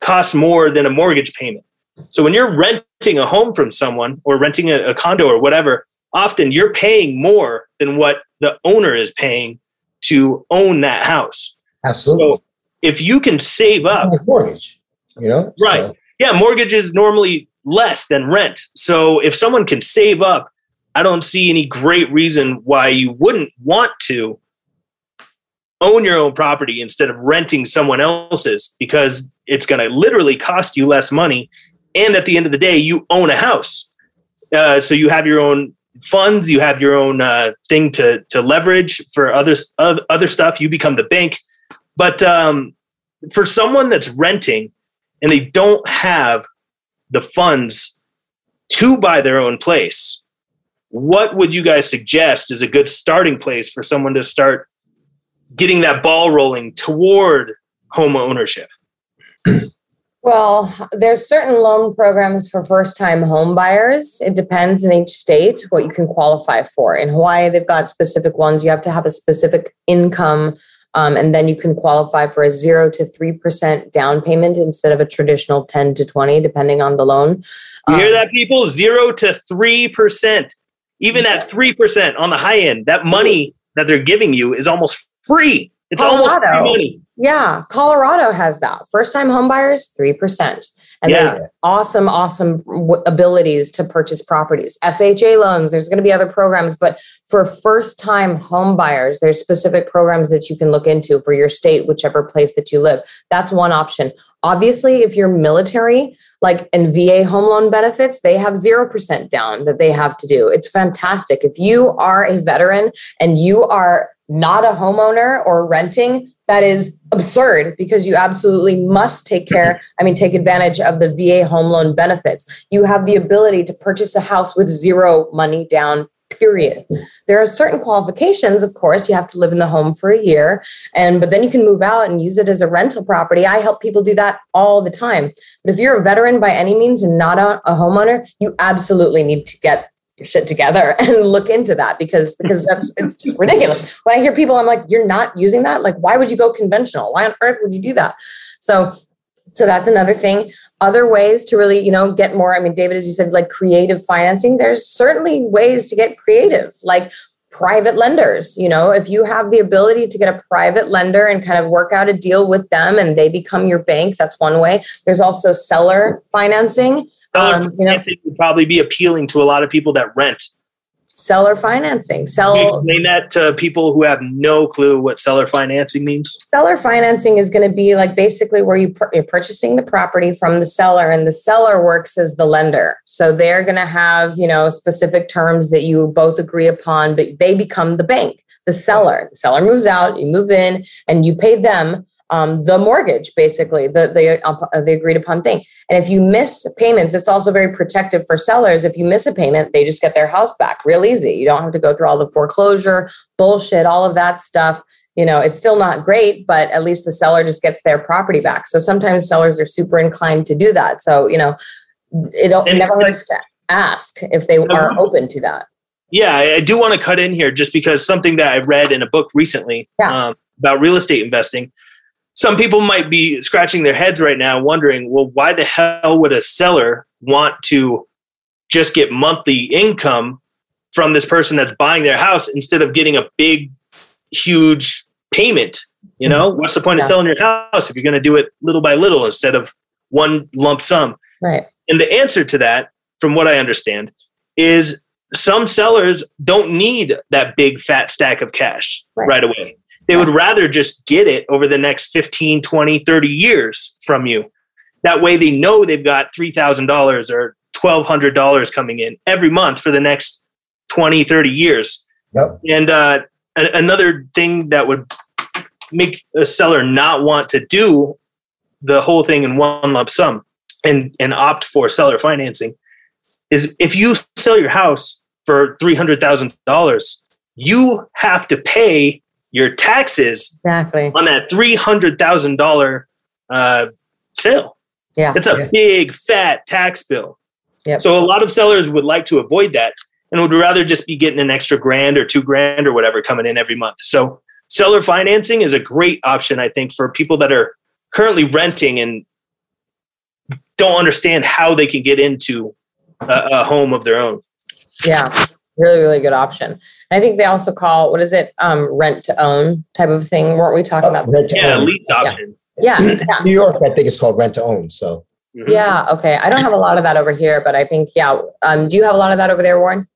costs more than a mortgage payment. So when you're renting a home from someone or renting a, a condo or whatever, often you're paying more than what the owner is paying to own that house. Absolutely. So if you can save up mortgage, you know? Right. So. Yeah, mortgage is normally less than rent. So if someone can save up, I don't see any great reason why you wouldn't want to own your own property instead of renting someone else's because it's going to literally cost you less money. And at the end of the day, you own a house. Uh, so you have your own funds, you have your own uh, thing to, to leverage for other, other stuff. You become the bank. But um, for someone that's renting and they don't have the funds to buy their own place, what would you guys suggest is a good starting place for someone to start getting that ball rolling toward home ownership? Well, there's certain loan programs for first-time home buyers. It depends in each state what you can qualify for. In Hawaii, they've got specific ones. You have to have a specific income, um, and then you can qualify for a zero to three percent down payment instead of a traditional ten to twenty, depending on the loan. You hear um, that, people? Zero to three percent. Even at three percent on the high end, that money that they're giving you is almost free. It's Colorado. almost free money. Yeah, Colorado has that. First time homebuyers, 3%. And yeah. there's awesome, awesome w- abilities to purchase properties. FHA loans, there's going to be other programs, but for first time home buyers, there's specific programs that you can look into for your state, whichever place that you live. That's one option. Obviously, if you're military, like in VA home loan benefits, they have 0% down that they have to do. It's fantastic. If you are a veteran and you are not a homeowner or renting, that is absurd because you absolutely must take care, I mean, take advantage of the VA home loan benefits. You have the ability to purchase a house with zero money down period. There are certain qualifications of course. You have to live in the home for a year and but then you can move out and use it as a rental property. I help people do that all the time. But if you're a veteran by any means and not a, a homeowner you absolutely need to get your shit together and look into that because because that's it's just ridiculous. When I hear people, I'm like, you're not using that. Like, why would you go conventional? Why on earth would you do that? So, so that's another thing. Other ways to really, you know, get more. I mean, David, as you said, like creative financing. There's certainly ways to get creative, like private lenders. You know, if you have the ability to get a private lender and kind of work out a deal with them, and they become your bank, that's one way. There's also seller financing Seller um, financing you know, would probably be appealing to a lot of people that rent. Seller financing. Sell. Explain that to people who have no clue what seller financing means. Seller financing is going to be like basically where you you're purchasing the property from the seller, and the seller works as the lender. So they're going to have you know specific terms that you both agree upon, but they become the bank. The seller. The seller moves out, you move in, and you pay them um, the mortgage, basically, the, the, uh, the agreed upon thing. And if you miss payments, it's also very protective for sellers. If you miss a payment, they just get their house back real easy. You don't have to go through all the foreclosure, bullshit, all of that stuff. You know, it's still not great, but at least the seller just gets their property back. So sometimes sellers are super inclined to do that. So, you know, it, it never hurts to ask if they are open to that. Yeah, I do want to cut in here just because something that I read in a book recently yeah. um, about real estate investing some people might be scratching their heads right now wondering, well, why the hell would a seller want to just get monthly income from this person that's buying their house instead of getting a big, huge payment? You know, mm-hmm. what's the point yeah. of selling your house if you're going to do it little by little instead of one lump sum? Right. And the answer to that, from what I understand, is some sellers don't need that big fat stack of cash right, right away. They would rather just get it over the next 15, 20, 30 years from you. That way they know they've got $3,000 or $1,200 coming in every month for the next 20, 30 years. Yep. And uh, a- another thing that would make a seller not want to do the whole thing in one lump sum and, and opt for seller financing is if you sell your house for $300,000, you have to pay your taxes exactly on that three hundred thousand dollar uh, sale. Yeah, it's a yeah. big fat tax bill. Yep. So a lot of sellers would like to avoid that and would rather just be getting an extra grand or two grand or whatever coming in every month. So seller financing is a great option, I think, for people that are currently renting and don't understand how they can get into a, a home of their own. Yeah, really, really good option. I think they also call what is it, um, rent to own type of thing. Weren't we talking about? Rent to yeah, own. lease option. Yeah. yeah. New York, I think it's called rent to own. So. Mm-hmm. Yeah. Okay. I don't have a lot of that over here, but I think yeah. Um, do you have a lot of that over there, Warren?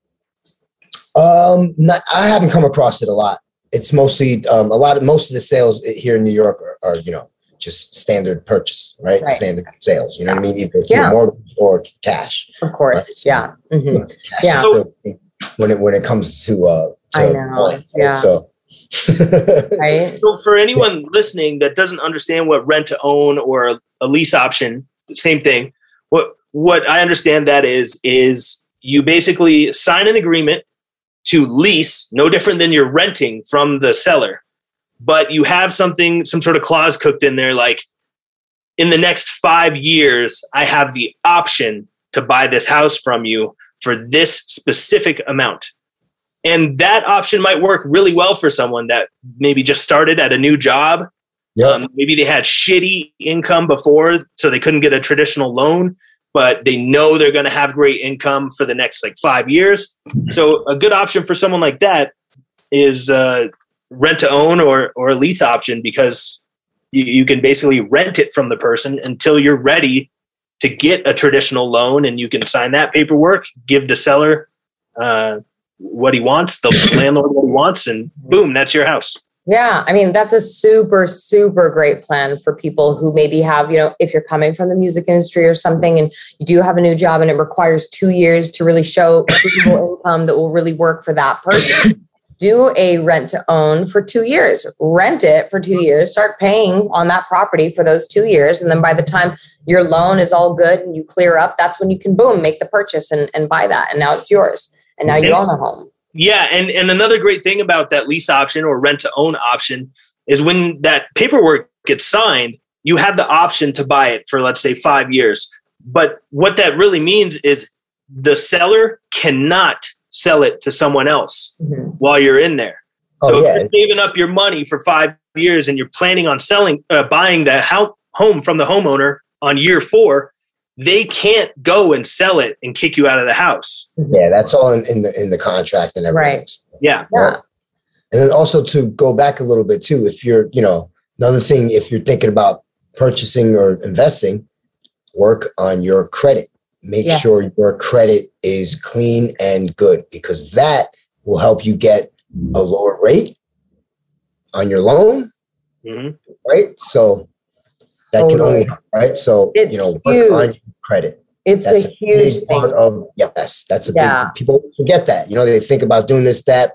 Um, not, I haven't come across it a lot. It's mostly um, a lot of most of the sales here in New York are, are you know just standard purchase, right? right. Standard sales. You know what I mean? Either yeah. mortgage or cash. Of course. Right? Yeah. Mm-hmm. Yeah. So, when it when it comes to uh to I know. yeah. So right. So for anyone listening that doesn't understand what rent to own or a lease option, same thing. What what I understand that is is you basically sign an agreement to lease, no different than you're renting from the seller, but you have something, some sort of clause cooked in there, like in the next five years, I have the option to buy this house from you for this specific amount. And that option might work really well for someone that maybe just started at a new job. Yep. Um, maybe they had shitty income before, so they couldn't get a traditional loan, but they know they're going to have great income for the next like five years. So a good option for someone like that is uh, rent to own or or a lease option because you, you can basically rent it from the person until you're ready to get a traditional loan and you can sign that paperwork, give the seller uh, what he wants, the landlord what he wants, and boom, that's your house. Yeah, I mean that's a super super great plan for people who maybe have, you know, if you're coming from the music industry or something and you do have a new job and it requires 2 years to really show income that will really work for that person. Do a rent to own for two years. Rent it for two years, start paying on that property for those two years. And then by the time your loan is all good and you clear up, that's when you can boom, make the purchase and, and buy that. And now it's yours. And now you own a home. Yeah. And, and another great thing about that lease option or rent to own option is when that paperwork gets signed, you have the option to buy it for, let's say, five years. But what that really means is the seller cannot sell it to someone else mm-hmm. while you're in there. Oh, so yeah. if you're saving up your money for five years and you're planning on selling, uh, buying the house, home from the homeowner on year four, they can't go and sell it and kick you out of the house. Yeah, that's all in, in the in the contract and everything. Right. Yeah. yeah. And then also to go back a little bit too, if you're, you know, another thing, if you're thinking about purchasing or investing, work on your credit make yeah. sure your credit is clean and good because that will help you get a lower rate on your loan. Mm-hmm. Right. So that totally. can only help, right. So, it's you know, work on credit. It's that's a, a huge part of yes, that's a yeah. big people forget that. You know, they think about doing this, that.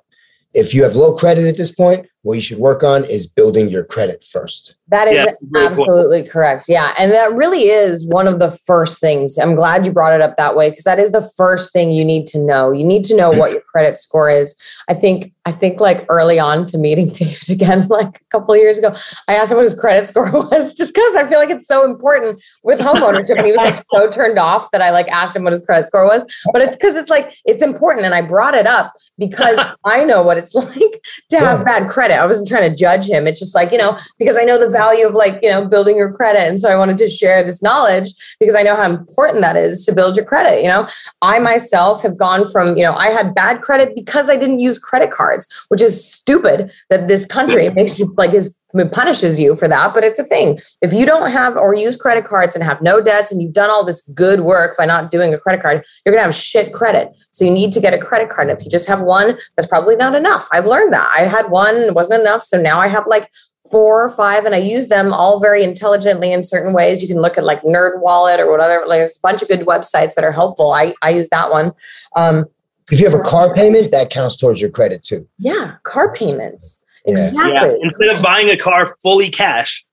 If you have low credit at this point, what you should work on is building your credit first. That is yeah, absolutely cool. correct. Yeah. And that really is one of the first things. I'm glad you brought it up that way because that is the first thing you need to know. You need to know mm. what your credit score is. I think, I think like early on to meeting David again, like a couple years ago, I asked him what his credit score was just because I feel like it's so important with homeownership. and he was like so turned off that I like asked him what his credit score was. But it's because it's like, it's important. And I brought it up because I know what it's like to have bad credit. I wasn't trying to judge him. It's just like, you know, because I know the value of like, you know, building your credit. And so I wanted to share this knowledge because I know how important that is to build your credit. You know, I myself have gone from, you know, I had bad credit because I didn't use credit cards, which is stupid that this country makes like is punishes you for that, but it's a thing. If you don't have or use credit cards and have no debts and you've done all this good work by not doing a credit card, you're going to have shit credit. So you need to get a credit card. If you just have one, that's probably not enough. I've learned that. I had one, it wasn't enough. So now I have like four or five and I use them all very intelligently in certain ways. You can look at like Nerd Wallet or whatever. Like there's a bunch of good websites that are helpful. I, I use that one. Um, if you have a car payment, that counts towards your credit too. Yeah, car payments. Exactly. Yeah. Instead of buying a car fully cash,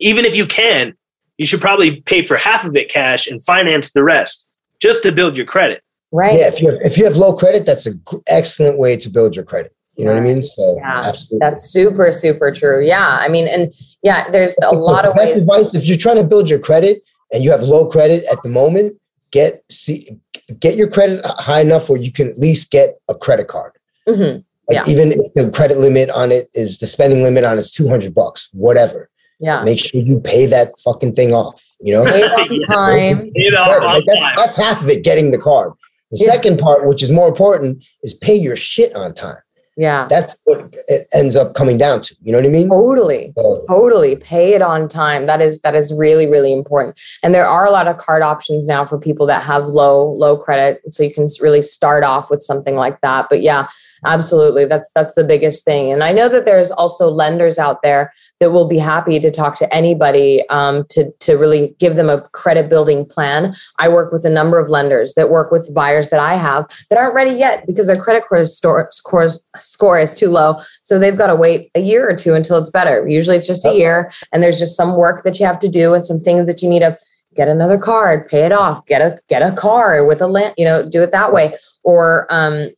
even if you can, you should probably pay for half of it cash and finance the rest just to build your credit. Right. Yeah. If you have, if you have low credit, that's an excellent way to build your credit. You know what I mean? So yeah, absolutely. That's super, super true. Yeah. I mean, and yeah, there's a lot of best ways. advice if you're trying to build your credit and you have low credit at the moment, get see get your credit high enough where you can at least get a credit card. Mm-hmm. Like yeah. even if the credit limit on it is the spending limit on it's 200 bucks, whatever. Yeah. Make sure you pay that fucking thing off, you know? Pay on time. like that's, that's half of it, getting the card. The yeah. second part, which is more important, is pay your shit on time. Yeah. That's what it ends up coming down to. You know what I mean? Totally. So, totally. Pay it on time. That is that is really, really important. And there are a lot of card options now for people that have low, low credit. So you can really start off with something like that. But yeah, absolutely. That's that's the biggest thing. And i know that there's also lenders out there that will be happy to talk to anybody um, to to really give them a credit building plan. I work with a number of lenders that work with buyers that i have that aren't ready yet because their credit score, score, score is too low. So they've got to wait a year or two until it's better. Usually it's just a year and there's just some work that you have to do and some things that you need to get another card pay it off get a get a car with a land you know do it that way. Or um,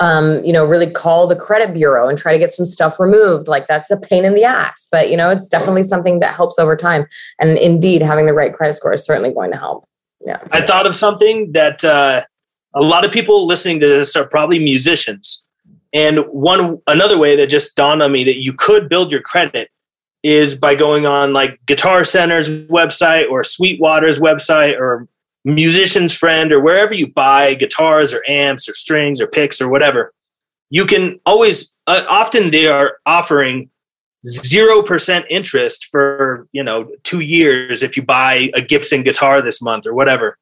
um, you know, really call the credit bureau and try to get some stuff removed. Like that's a pain in the ass, but you know, it's definitely something that helps over time. And indeed, having the right credit score is certainly going to help. Yeah. I thought of something that uh, a lot of people listening to this are probably musicians. And one another way that just dawned on me that you could build your credit is by going on like Guitar Center's website or Sweetwater's website or musician's friend or wherever you buy guitars or amps or strings or picks or whatever, you can always, uh, often they are offering 0% interest for, you know, two years if you buy a Gibson guitar this month or whatever.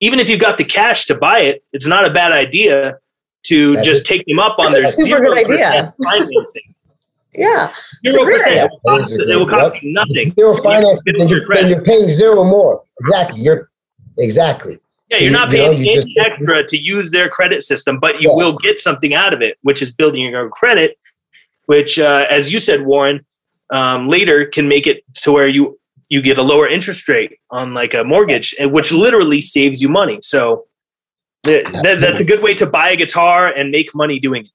Even if you've got the cash to buy it, it's not a bad idea to that just is, take them up on their super good idea. financing. yeah. Zero percent. It will cost you nothing. Zero finance, and you're, and you're paying zero more. Exactly. You're Exactly. Yeah, you're not paying you know, just, extra to use their credit system, but you yeah. will get something out of it, which is building your own credit, which, uh, as you said, Warren, um, later can make it to where you you get a lower interest rate on like a mortgage, which literally saves you money. So that, that, that's a good way to buy a guitar and make money doing it.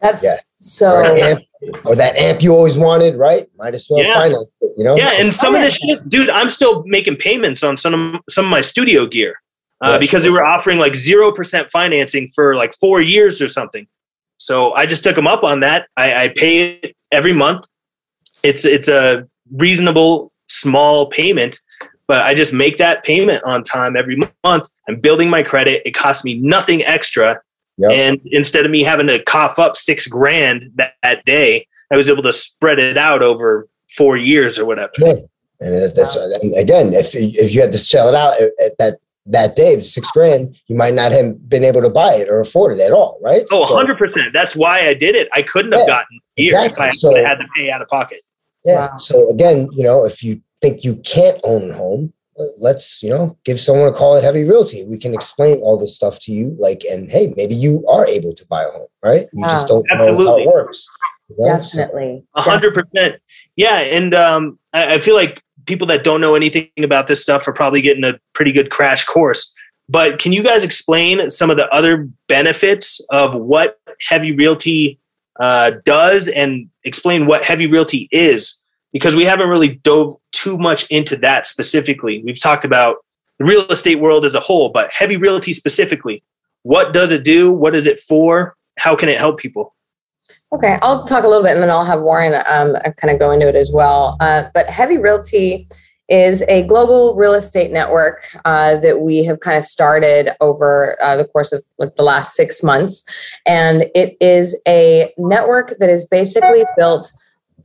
That's yeah. so. Or, that amp you always wanted, right? Might as well yeah. finance it, you know? Yeah, and some of this shit, dude, I'm still making payments on some of, some of my studio gear uh, because they were offering like 0% financing for like four years or something. So I just took them up on that. I, I pay it every month. It's, it's a reasonable small payment, but I just make that payment on time every month. I'm building my credit. It costs me nothing extra Yep. And instead of me having to cough up six grand that, that, day, I was able to spread it out over four years or whatever. Yeah. And that's and again, if if you had to sell it out uh, at that that day, the six grand, you might not have been able to buy it or afford it at all, right? Oh, so, 100%. That's why I did it. I couldn't have gotten here exactly. if I so, had to pay out of pocket. Yeah. Wow. So again, you know, if you think you can't own a home, let's you know give someone a call at heavy realty. We can explain all this stuff to you like and hey maybe you are able to buy a home right? You just don't Absolutely. know how it works definitely. A hundred percent. Yeah and um, I, I feel like people that don't know anything about this stuff are probably getting a pretty good crash course. But can you guys explain some of the other benefits of what heavy realty uh, does and explain what heavy realty is because we haven't really dove too much into that specifically. We've talked about the real estate world as a whole, but heavy realty specifically. What does it do? What is it for? How can it help people? Okay, I'll talk a little bit and then I'll have Warren um, kind of go into it as well. Uh, but Heavy Realty is a global real estate network uh, that we have kind of started over uh, the course of like the last six months. And it is a network that is basically built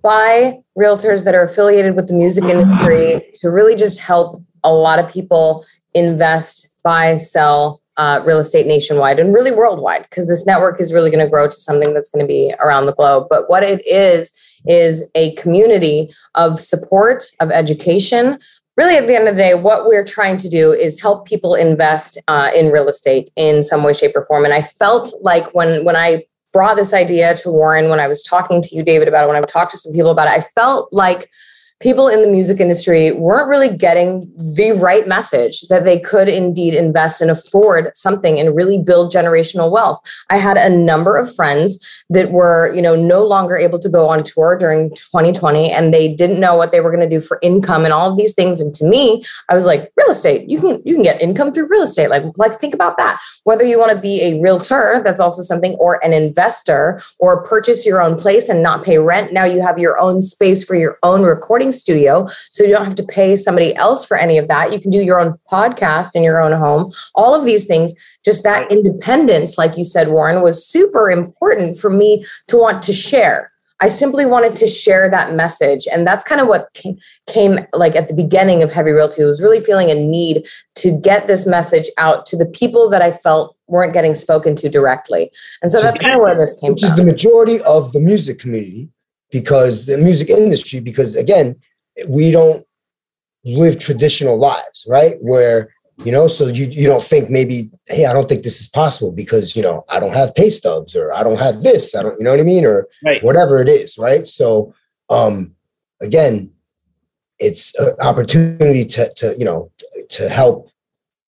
by realtors that are affiliated with the music industry to really just help a lot of people invest, buy, sell uh, real estate nationwide and really worldwide because this network is really going to grow to something that's going to be around the globe. But what it is, is a community of support, of education. Really, at the end of the day, what we're trying to do is help people invest uh, in real estate in some way, shape, or form. And I felt like when when I brought this idea to Warren when I was talking to you, David, about it, when I've talked to some people about it, I felt like people in the music industry weren't really getting the right message that they could indeed invest and afford something and really build generational wealth. I had a number of friends that were, you know, no longer able to go on tour during 2020 and they didn't know what they were going to do for income and all of these things and to me, I was like, real estate, you can you can get income through real estate. Like like think about that. Whether you want to be a realtor, that's also something or an investor or purchase your own place and not pay rent, now you have your own space for your own recording recording studio. So you don't have to pay somebody else for any of that. You can do your own podcast in your own home. All of these things, just that independence, like you said, Warren, was super important for me to want to share. I simply wanted to share that message. And that's kind of what came, came, like at the beginning of Heavy Realty was really feeling a need to get this message out to the people that I felt weren't getting spoken to directly. And so that's kind of where this came which from. the majority of the music community because the music industry, because again, we don't live traditional lives, right? Where, you know, so you, you don't think maybe, hey, I don't think this is possible because, you know, I don't have pay stubs or I don't have this, I don't, you know what I mean? Or right. whatever it is, right? So, um, again, it's an opportunity to, to, you know, to help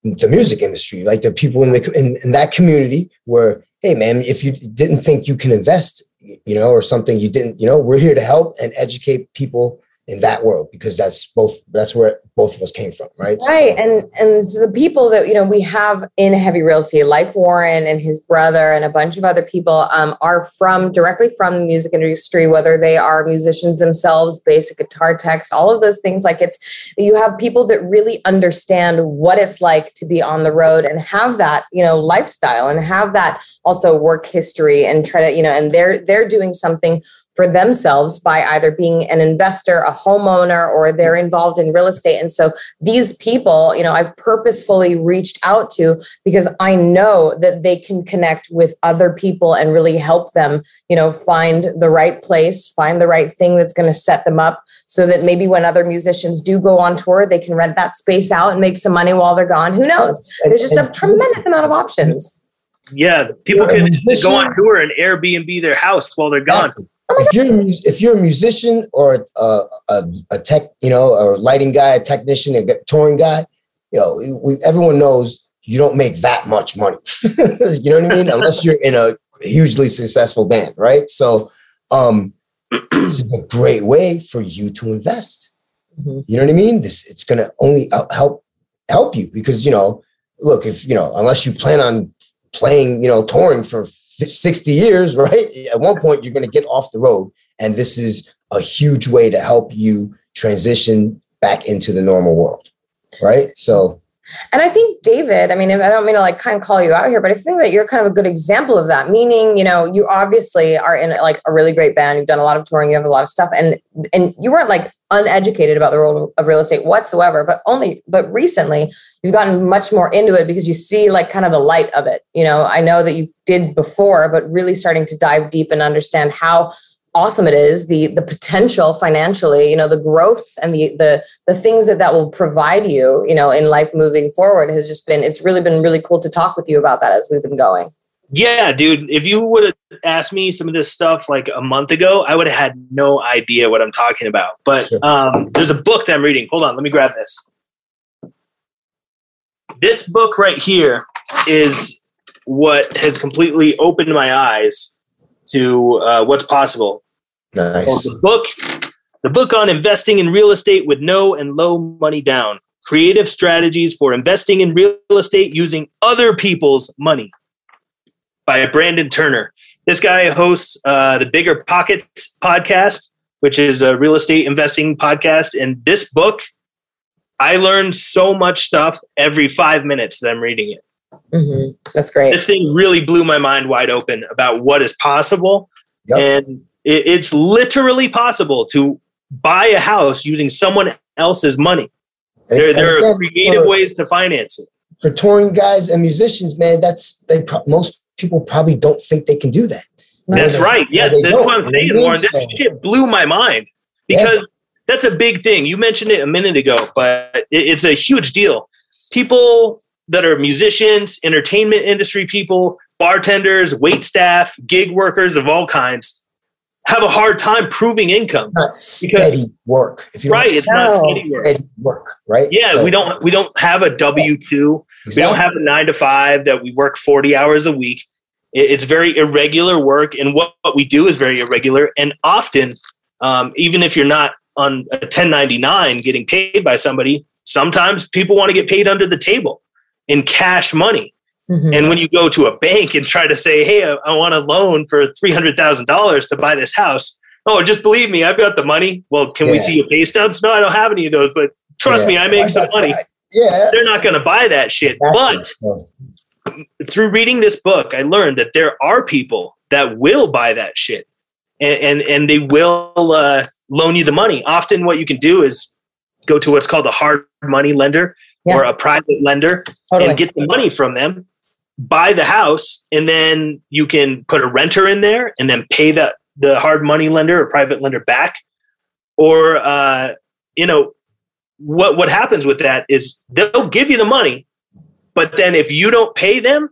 the music industry, like the people in the in, in that community where, hey man, if you didn't think you can invest you know, or something you didn't, you know, we're here to help and educate people in that world because that's both that's where both of us came from right? Right so, and and the people that you know we have in heavy realty like warren and his brother and a bunch of other people um, are from directly from the music industry whether they are musicians themselves basic guitar techs all of those things like it's you have people that really understand what it's like to be on the road and have that you know lifestyle and have that also work history and try to you know and they're they're doing something for themselves by either being an investor, a homeowner, or they're involved in real estate. And so these people, you know, I've purposefully reached out to because I know that they can connect with other people and really help them, you know, find the right place, find the right thing that's going to set them up so that maybe when other musicians do go on tour, they can rent that space out and make some money while they're gone. Who knows? There's just a tremendous amount of options. Yeah, people can go on tour and Airbnb their house while they're gone. If you're a, if you're a musician or a, a, a tech, you know, a lighting guy, a technician, a touring guy, you know, we, everyone knows you don't make that much money. you know what I mean? Unless you're in a hugely successful band, right? So, um, this is a great way for you to invest. Mm-hmm. You know what I mean? This it's going to only help help you because you know, look, if you know, unless you plan on playing, you know, touring for 60 years, right? At one point, you're going to get off the road. And this is a huge way to help you transition back into the normal world, right? So, and I think David, I mean, I don't mean to like kind of call you out here, but I think that you're kind of a good example of that. Meaning, you know, you obviously are in like a really great band. You've done a lot of touring. You have a lot of stuff, and and you weren't like uneducated about the world of real estate whatsoever. But only, but recently you've gotten much more into it because you see like kind of the light of it. You know, I know that you did before, but really starting to dive deep and understand how awesome it is the the potential financially you know the growth and the the the things that that will provide you you know in life moving forward has just been it's really been really cool to talk with you about that as we've been going yeah dude if you would have asked me some of this stuff like a month ago i would have had no idea what i'm talking about. But um, there's a book that i'm reading. Hold on let me grab this. This book right here is what has completely opened my eyes to uh, what's possible. Nice. So the book, the book on investing in real estate with no and low money down. Creative strategies for investing in real estate using other people's money by Brandon Turner. This guy hosts uh, the Bigger Pockets podcast, which is a real estate investing podcast. And this book, I learned so much stuff every five minutes that I'm reading it. Mm-hmm. That's great. This thing really blew my mind wide open about what is possible. Yep. And it's literally possible to buy a house using someone else's money. There, there again, are creative for, ways to finance it. For touring guys and musicians, man, that's they. Most people probably don't think they can do that. That's they, right. Yeah, that's don't. what I'm saying, Lauren. This shit blew my mind because yeah. that's a big thing. You mentioned it a minute ago, but it's a huge deal. People that are musicians, entertainment industry people, bartenders, wait staff, gig workers of all kinds have a hard time proving income. Not steady because, work. If you right, it's not steady work. Steady work, right? Yeah, so, we don't we don't have a W two. Exactly. We don't have a nine to five that we work forty hours a week. It's very irregular work, and what, what we do is very irregular. And often, um, even if you're not on a 1099 getting paid by somebody, sometimes people want to get paid under the table in cash money. Mm-hmm. And when you go to a bank and try to say, "Hey, I, I want a loan for three hundred thousand dollars to buy this house," oh, just believe me, I've got the money. Well, can yeah. we see your pay stubs? No, I don't have any of those, but trust yeah. me, I make some money. Yeah, they're not going to buy that shit. But through reading this book, I learned that there are people that will buy that shit, and and, and they will uh, loan you the money. Often, what you can do is go to what's called a hard money lender yeah. or a private lender totally. and get the money from them buy the house and then you can put a renter in there and then pay that the hard money lender or private lender back or uh, you know what what happens with that is they'll give you the money but then if you don't pay them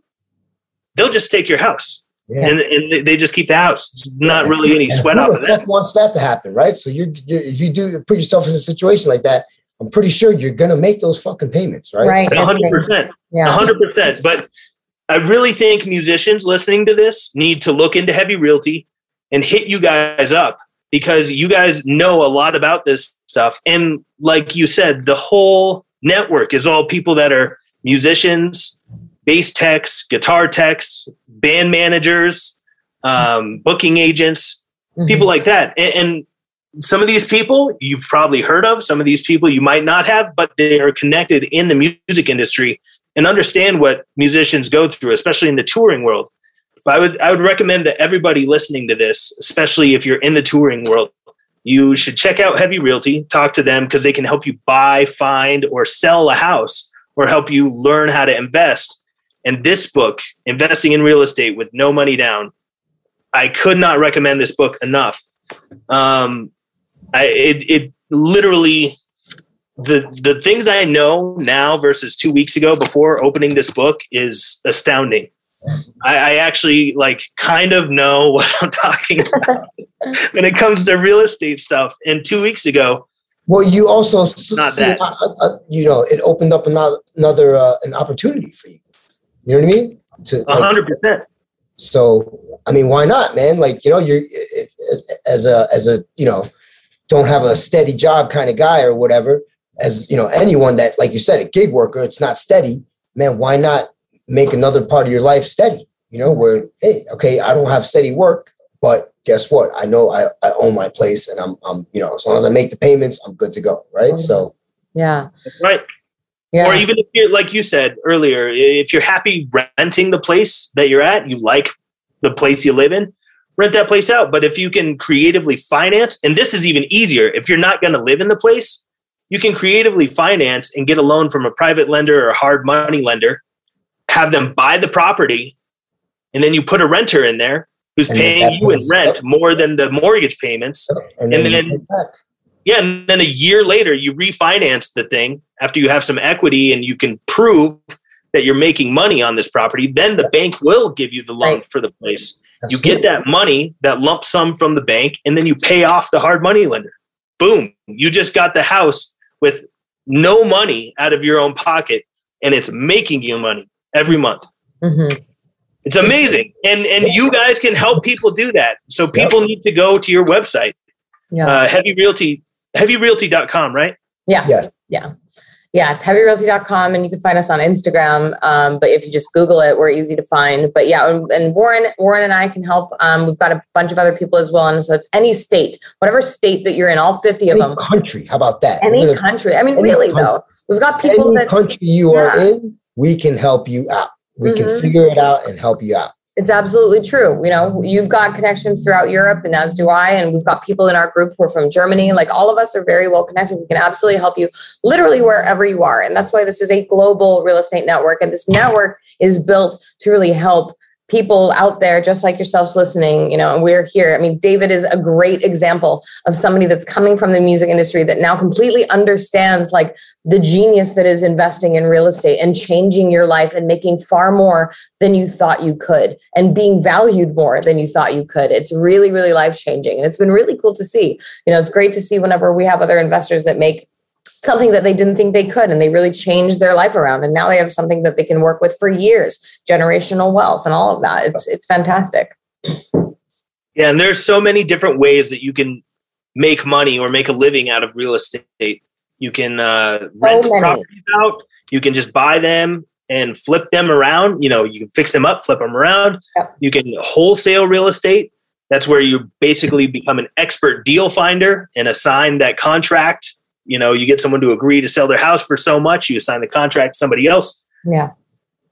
they'll just take your house yeah. and, and they just keep the house it's not really any sweat off of that wants that to happen right so you're, you're if you do put yourself in a situation like that I'm pretty sure you're going to make those fucking payments, right? Right. 100%. Yeah. 100%. But I really think musicians listening to this need to look into heavy realty and hit you guys up because you guys know a lot about this stuff. And like you said, the whole network is all people that are musicians, bass techs, guitar techs, band managers, um, booking agents, mm-hmm. people like that. And, and some of these people you've probably heard of, some of these people you might not have, but they are connected in the music industry and understand what musicians go through, especially in the touring world. But I would I would recommend to everybody listening to this, especially if you're in the touring world, you should check out Heavy Realty, talk to them because they can help you buy, find, or sell a house or help you learn how to invest. And this book, Investing in Real Estate with No Money Down, I could not recommend this book enough. Um, I, it, it literally the the things I know now versus two weeks ago before opening this book is astounding. I, I actually like kind of know what I'm talking about when it comes to real estate stuff. And two weeks ago, Well, you also Not see, that. uh, uh, you know, it opened up another another uh, an opportunity for you. You know what I mean? To like, hundred percent. so, I mean, why not, man? Like, you know, you're as a as a you know, don't have a steady job kind of guy or whatever. As you know, anyone that, like you said, a gig worker, it's not steady. Man, why not make another part of your life steady? You know, where hey, okay, I don't have steady work, but guess what? I know I, I own my place, and I'm I'm you know, as long as I make the payments, I'm good to go, right? Mm-hmm. So. Yeah. That's right. Yeah. Or even if you're like you said earlier, if you're happy renting the place that you're at, you like the place you live in, rent that place out. But if you can creatively finance, and this is even easier, if you're not going to live in the place, you can creatively finance and get a loan from a private lender or a hard money lender, have them buy the property, and then you put a renter in there who's And paying you in rent more than the mortgage payments. Oh, and And then, then- you get back. Yeah, and then a year later, you refinance the thing after you have some equity and you can prove that you're making money on this property. Then the bank will give you the loan Right. for the place. You get that money, that lump sum from the bank, and then you pay off the hard money lender. Boom! You just got the house with no money out of your own pocket, and it's making you money every month. Mhm. It's amazing, and and you guys can help people do that. So people need to go to your website, Yeah. uh, Heavy Realty, HeavyRealty.com, right? yeah. yeah, Yeah. Yeah. It's heavyrealty.com and you can find us on Instagram. Um, but if you just Google it, we're easy to find. But yeah, and, and Warren, Warren and I can help. Um, we've got a bunch of other people as well. And so it's any state, whatever state that you're in, all 50 of Any them, country. How about that? any We're gonna- country. I mean, really country. though, we've got people any that country you are in, we can help you out. We Mhm. can figure it out and help you out. It's absolutely true. You know, you've got connections throughout Europe, and as do I. And we've got people in our group who are from Germany. Like all of us are very well connected. We can absolutely help you literally wherever you are. And that's why this is a global real estate network. And this network is built to really help people out there just like yourselves listening you know and we're here. I mean david is a great example of somebody that's coming from the music industry that now completely understands like the genius that is investing in real estate and changing your life and making far more than you thought you could and being valued more than you thought you could. It's really really life changing and it's been really cool to see. You know it's great to see whenever we have other investors that make something that they didn't think they could and they really changed their life around and now they have something that they can work with for years generational wealth and all of that it's it's fantastic Yeah, and there's so many different ways that you can make money or make a living out of real estate. You can uh, rent many. properties out. You can just buy them and flip them around. You know, you can fix them up, flip them around. Yep. You can wholesale real estate. That's where you basically become an expert deal finder and assign that contract. You know, you get someone to agree to sell their house for so much. You assign the contract to somebody else. Yeah.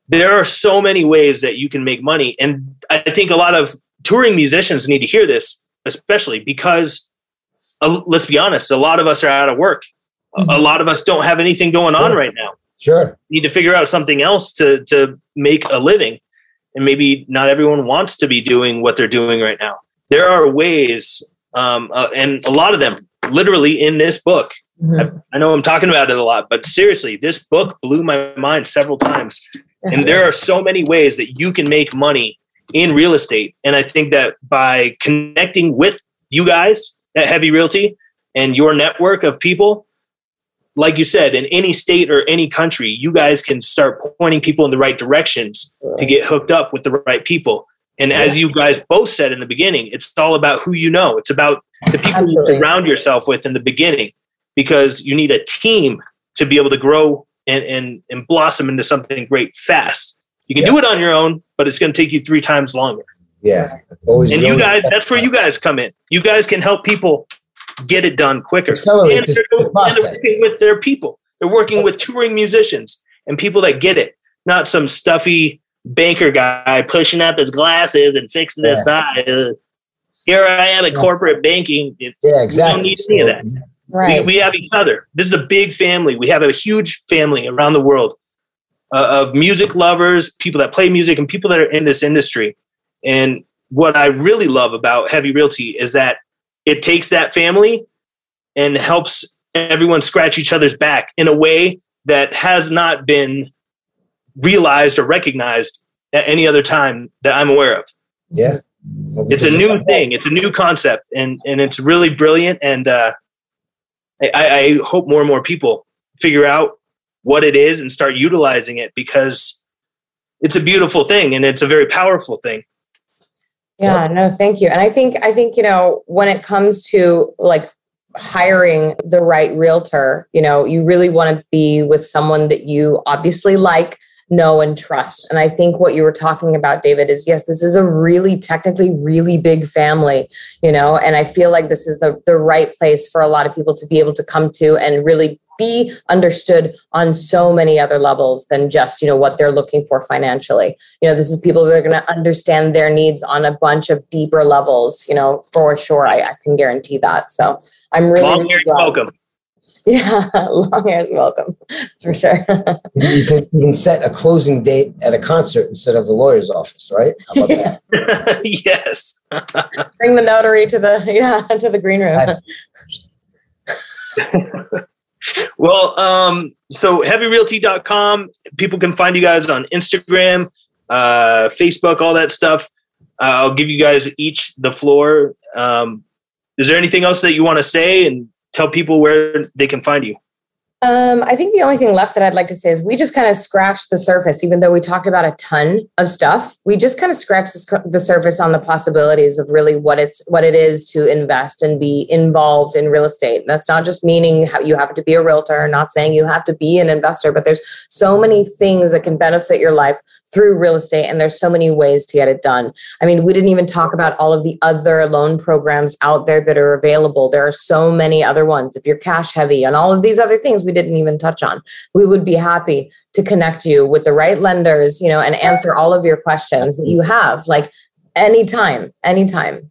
There are so many ways that you can make money. And i think a lot of touring musicians need to hear this especially because uh, let's be honest a lot of us are out of work. A- a lot of us don't have anything going on Yeah. right now. Sure. need to figure out something else to to make a living. And maybe not everyone wants to be doing what they're doing right now. There are ways um, uh, and a lot of them literally in this book Mhm. I know I'm talking about it a lot, but seriously, this book blew my mind several times. And there are so many ways that you can make money in real estate. And I think that by connecting with you guys at Heavy Realty and your network of people, like you said, in any state or any country, you guys can start pointing people in the right directions to get hooked up with the right people. And as you guys both said in the beginning, it's all about who you know. It's about the people you surround yourself with in the beginning because you need a team to be able to grow and, and, and blossom into something great fast. You can do it on your own, but it's going to take you three times longer. Yeah. Always And you guys, that's where you guys come in. You guys can help people get it done quicker. Accelerate and they're, and they're working with their people. They're working with touring musicians and people that get it, not some stuffy banker guy pushing up his glasses and fixing his eye. Uh, here I am at corporate banking. Yeah, exactly. We don't need any of that. Right. We, we have each other. This is a big family. We have a huge family around the world uh, of music lovers, people that play music, and people that are in this industry. And what I really love about Heavy Realty is that it takes that family and helps everyone scratch each other's back in a way that has not been realized or recognized at any other time that I'm aware of. Yeah. Well, It's a new thing. It's a new concept, and and it's really brilliant. And uh, I, I hope more and more people figure out what it is and start utilizing it because it's a beautiful thing and it's a very powerful thing. Yeah, no, thank you. And I think I think you know when it comes to like hiring the right realtor, you know, you really want to be with someone that you obviously like, know and trust. And I think what you were talking about David is yes, this is a really technically really big family, you know, and I feel like this is the the right place for a lot of people to be able to come to and really be understood on so many other levels than just you know what they're looking for financially you know this is people that are going to understand their needs on a bunch of deeper levels you know for sure i, I can guarantee that so i'm really, really welcome. yeah long hair is welcome for sure You can, you can set a closing date at a concert instead of the lawyer's office, right? How about that? yes. bring the notary to the yeah to the green room Well, um, so heavyrealty.com, people can find you guys on Instagram, uh, Facebook, all that stuff. Uh, I'll give you guys each the floor. Um, is there anything else that you want to say and tell people where they can find you? Um, I think the only thing left that I'd like to say is we just kind of scratched the surface, even though we talked about a ton of stuff. We just kind of scratched the, surface on the possibilities of really what it's what it is to invest and be involved in real estate. That's not just meaning how you have to be a realtor, not saying you have to be an investor, but there's so many things that can benefit your life through real estate, and there's so many ways to get it done. I mean, we didn't even talk about all of the other loan programs out there that are available. There are so many other ones. If you're cash heavy and all of these other things we didn't even touch on, we would be happy to connect you with the right lenders, you know, and answer all of your questions that you have like anytime, anytime.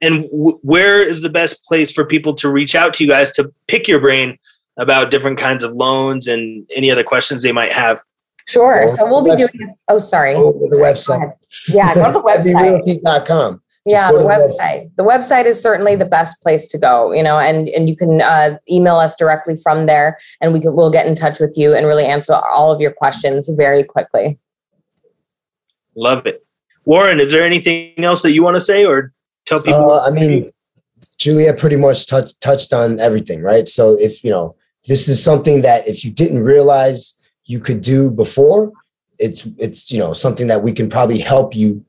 And w- where is the best place for people to reach out to you guys to pick your brain about different kinds of loans and any other questions they might have? Sure. Go So we'll be to the doing. Oh, sorry. Go to the website. ahead. Yeah, go to the website. Heavyrealty.com. yeah go the to the website the website is certainly the best place to go you know and and you can uh, email us directly from there and we can we'll get in touch with you and really answer all of your questions very quickly Love it. Warren, is there anything else that you want to say or tell people? Uh, I mean, Julia pretty much touched touched on everything, right? So if you know, this is something that if you didn't realize you could do before, it's it's you know something that we can probably help you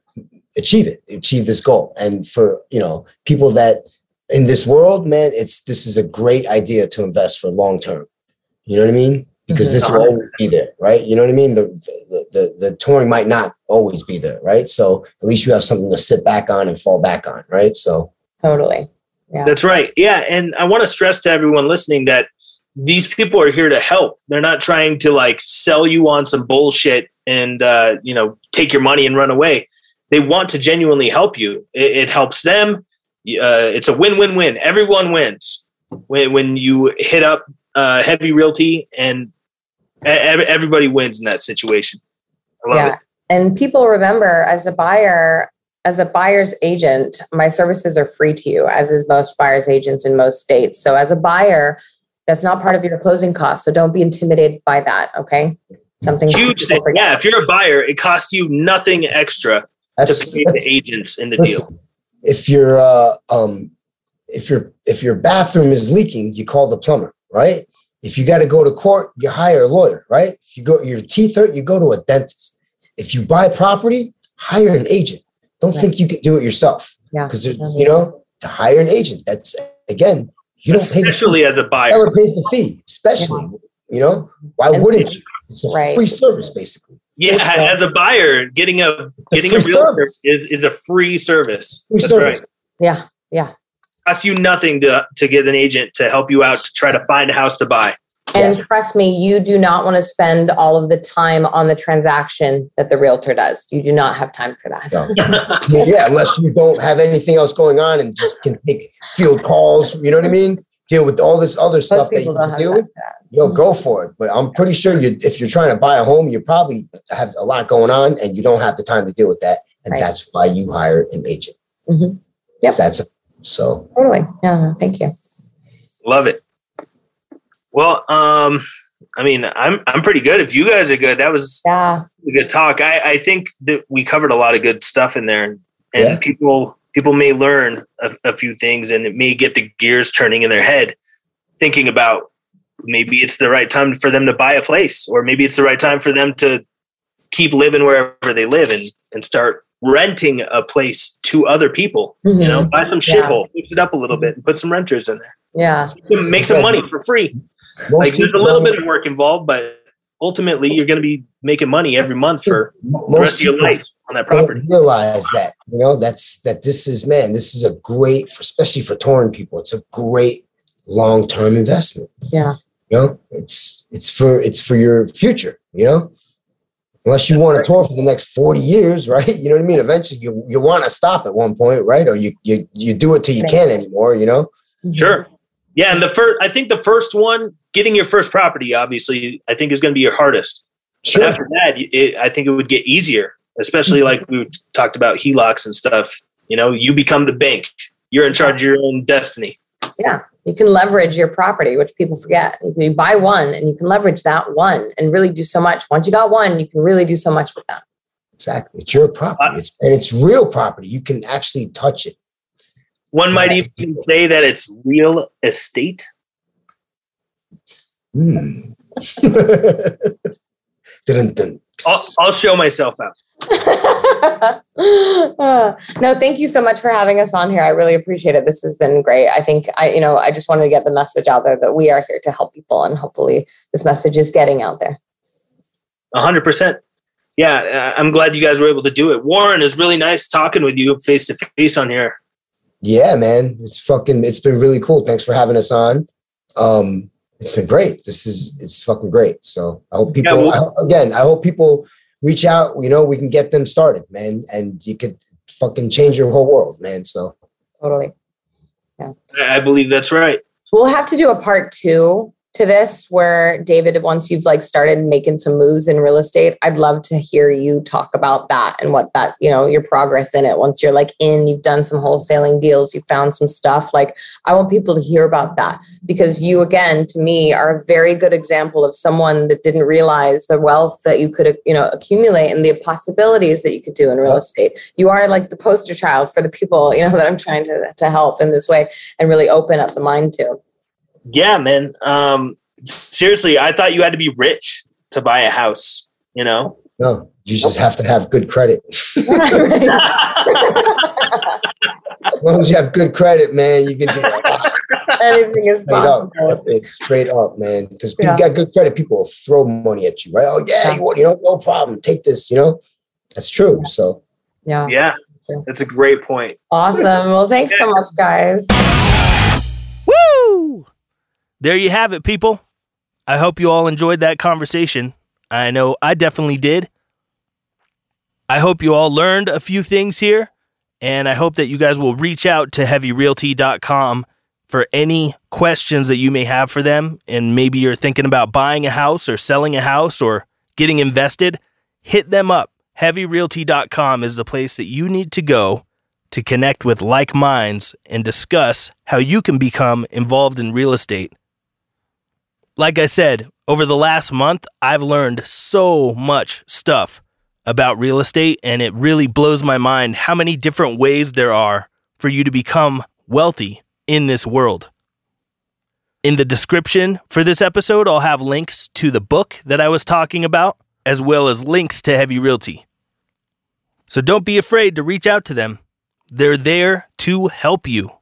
achieve it, achieve this goal. And for you know people that in this world, man, it's this is a great idea to invest for long term. You know what I mean? Because mm-hmm. this will always be there, right? You know what I mean? The, the the the touring might not always be there, right? So at least you have something to sit back on and fall back on, right? So totally yeah That's right. Yeah. And I want to stress to everyone listening that these people are here to help. They're not trying to like sell you on some bullshit and, uh, you know, take your money and run away. They want to genuinely help you. It, it helps them. Uh, it's a win win win. Everyone wins when, when you hit up uh, Heavy Realty and ev- everybody wins in that situation. Yeah it. and people remember as a buyer as a buyer's agent my services are free to you as is most buyer's agents in most states so as a buyer that's not part of your closing cost. so don't be intimidated by that okay something Huge thing. forget. Yeah. If you're a buyer, it costs you nothing extra to that's, pay the agents in the listen, deal. if your uh, um if your if your bathroom is leaking, you call the plumber, right? If you got to go to court, you hire a lawyer, right? If you go your teeth hurt, you go to a dentist. If you buy property, hire an agent. Don't Right. think you can do it yourself yeah because you know to hire an agent. That's again, you don't pay the fee. Especially as a buyer. Whoever pays the fee, especially you know why And- wouldn't you? It's a Right. free service, basically. Yeah, Yeah. Uh, as a buyer, getting a getting a free realtor service. is, is a free service. Free That's service. right. yeah yeah Costs you nothing to to get an agent to help you out to try to find a house to buy. And Yes. trust me, you do not want to spend all of the time on the transaction that the realtor does. You do not have time for that. No. I mean, yeah, unless you don't have anything else going on and just can take field calls, you know what I mean? Deal with all this other Most stuff that you people don't can deal with. for that. Yo, go for it. But I'm pretty sure you, if you're trying to buy a home, you probably have a lot going on and you don't have the time to deal with that. And Right. that's why you hire an agent. Mhm. Yep. That's so. Totally. Yeah, thank you. Love it. Well, um, I mean, I'm I'm pretty good. If you guys are good, that was Yeah. a good talk. I, I think that we covered a lot of good stuff in there, and Yeah. people people may learn a, a few things, and it may get the gears turning in their head, thinking about maybe it's the right time for them to buy a place, or maybe it's the right time for them to keep living wherever they live and and start renting a place to other people. Mhm. You know, buy some Yeah. shithole, fix it up a little bit, and put some renters in there. Yeah. Make some money for free. Most Like there's a little bit of work involved, but ultimately you're going to be making money every month for most the rest of your life on that property. realize that you know that's that this is man this is a great especially for touring people it's a great long-term investment. Yeah. you know it's it's for it's for your future you know? Unless you want to tour for the next 40 years right? You know what i mean? Eventually you you want to stop at one point right? Or you you you do it till you can't anymore you know? Sure. Yeah, and the first, I think the first one, getting your first property, obviously, I think is going to be your hardest. But sure after that, it, I think it would get easier, especially mm-hmm. like we talked about HELOCs and stuff. You know, you become the bank. You're in charge of your own destiny. Yeah, you can leverage your property, which people forget. You can buy one and you can leverage that one and really do so much. Once you got one, you can really do so much with that. exactly it's your property uh, it's, and it's real property you can actually touch it One might even say that it's real estate. Hmm. Dun, dun. I'll, I'll show myself out. Uh, no, thank you so much for having us on here. I really appreciate it. This has been great. I think I, you know, I just wanted to get the message out there that we are here to help people, and hopefully, this message is getting out there. A hundred percent. Yeah, uh, I'm glad you guys were able to do it. Warren is really nice talking with you face to face on here. Yeah, man. It's fucking it's been really cool. Thanks for having us on. Um it's been great. This is it's fucking great. So I hope people Yeah, well- I again, I hope people reach out, you know, we can get them started, man, and you could fucking change your whole world, man. So Totally. Yeah. I believe that's right. We'll have to do a part two to this where David, once you've like started making some moves in real estate, I'd love to hear you talk about that and what that, you know, your progress in it. Once you're like in, you've done some wholesaling deals, you found some stuff. Like I want people to hear about that because you again, to me, are a very good example of someone that didn't realize the wealth that you could, you know, accumulate and the possibilities that you could do in real estate. You are like the poster child for the people, you know, that I'm trying to, to help in this way and really open up the mind to. Yeah, man. Um, seriously, I thought you had to be rich to buy a house. You know, no, you just have to have good credit. As long as you have good credit, man, you can do it. Anything is straight up. It's straight up, man. Because people Yeah. got good credit, people will throw money at you, right? Oh yeah, you want, you know, no problem. Take this, you know. That's true. So Yeah. yeah, that's a great point. Awesome. Well, thanks so much, guys. There you have it, people. I hope you all enjoyed that conversation. I know I definitely did. I hope you all learned a few things here, and I hope that you guys will reach out to heavyrealty.com for any questions that you may have for them. And maybe you're thinking about buying a house or selling a house or getting invested. Hit them up. Heavyrealty.com is the place that you need to go to connect with like minds and discuss how you can become involved in real estate. Like I said, over the last month, I've learned so much stuff about real estate, and it really blows my mind how many different ways there are for you to become wealthy in this world. In the description for this episode, I'll have links to the book that I was talking about, as well as links to Heavy Realty. So don't be afraid to reach out to them. They're there to help you.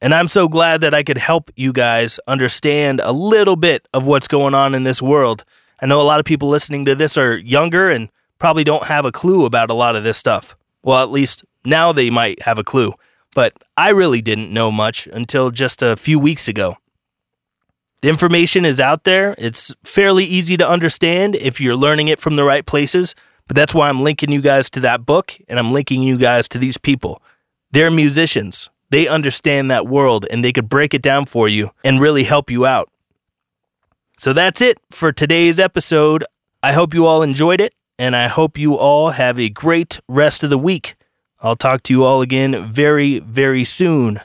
And I'm so glad that I could help you guys understand a little bit of what's going on in this world. I know a lot of people listening to this are younger and probably don't have a clue about a lot of this stuff. Well, at least now they might have a clue, but I really didn't know much until just a few weeks ago. The information is out there. It's fairly easy to understand if you're learning it from the right places. But that's why I'm linking you guys to that book and I'm linking you guys to these people. They're musicians. They understand that world and they could break it down for you and really help you out. So that's it for today's episode. I hope you all enjoyed it and I hope you all have a great rest of the week. I'll talk to you all again very, very soon.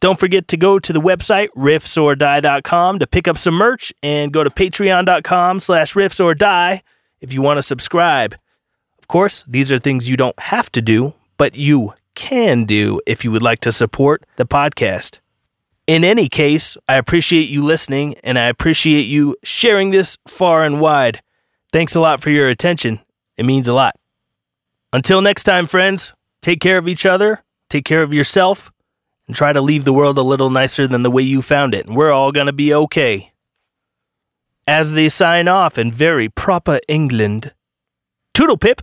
Don't forget to go to the website, riffsordie.com to pick up some merch and go to patreon.com slash riffsordie if you want to subscribe. Of course, these are things you don't have to do, but you can do if you would like to support the podcast. In any case, I appreciate you listening and I appreciate you sharing this far and wide. Thanks a lot for your attention. It means a lot. Until next time, friends, take care of each other, take care of yourself, and try to leave the world a little nicer than the way you found it. And we're all going to be okay. As they sign off in very proper England, Toodle Pip.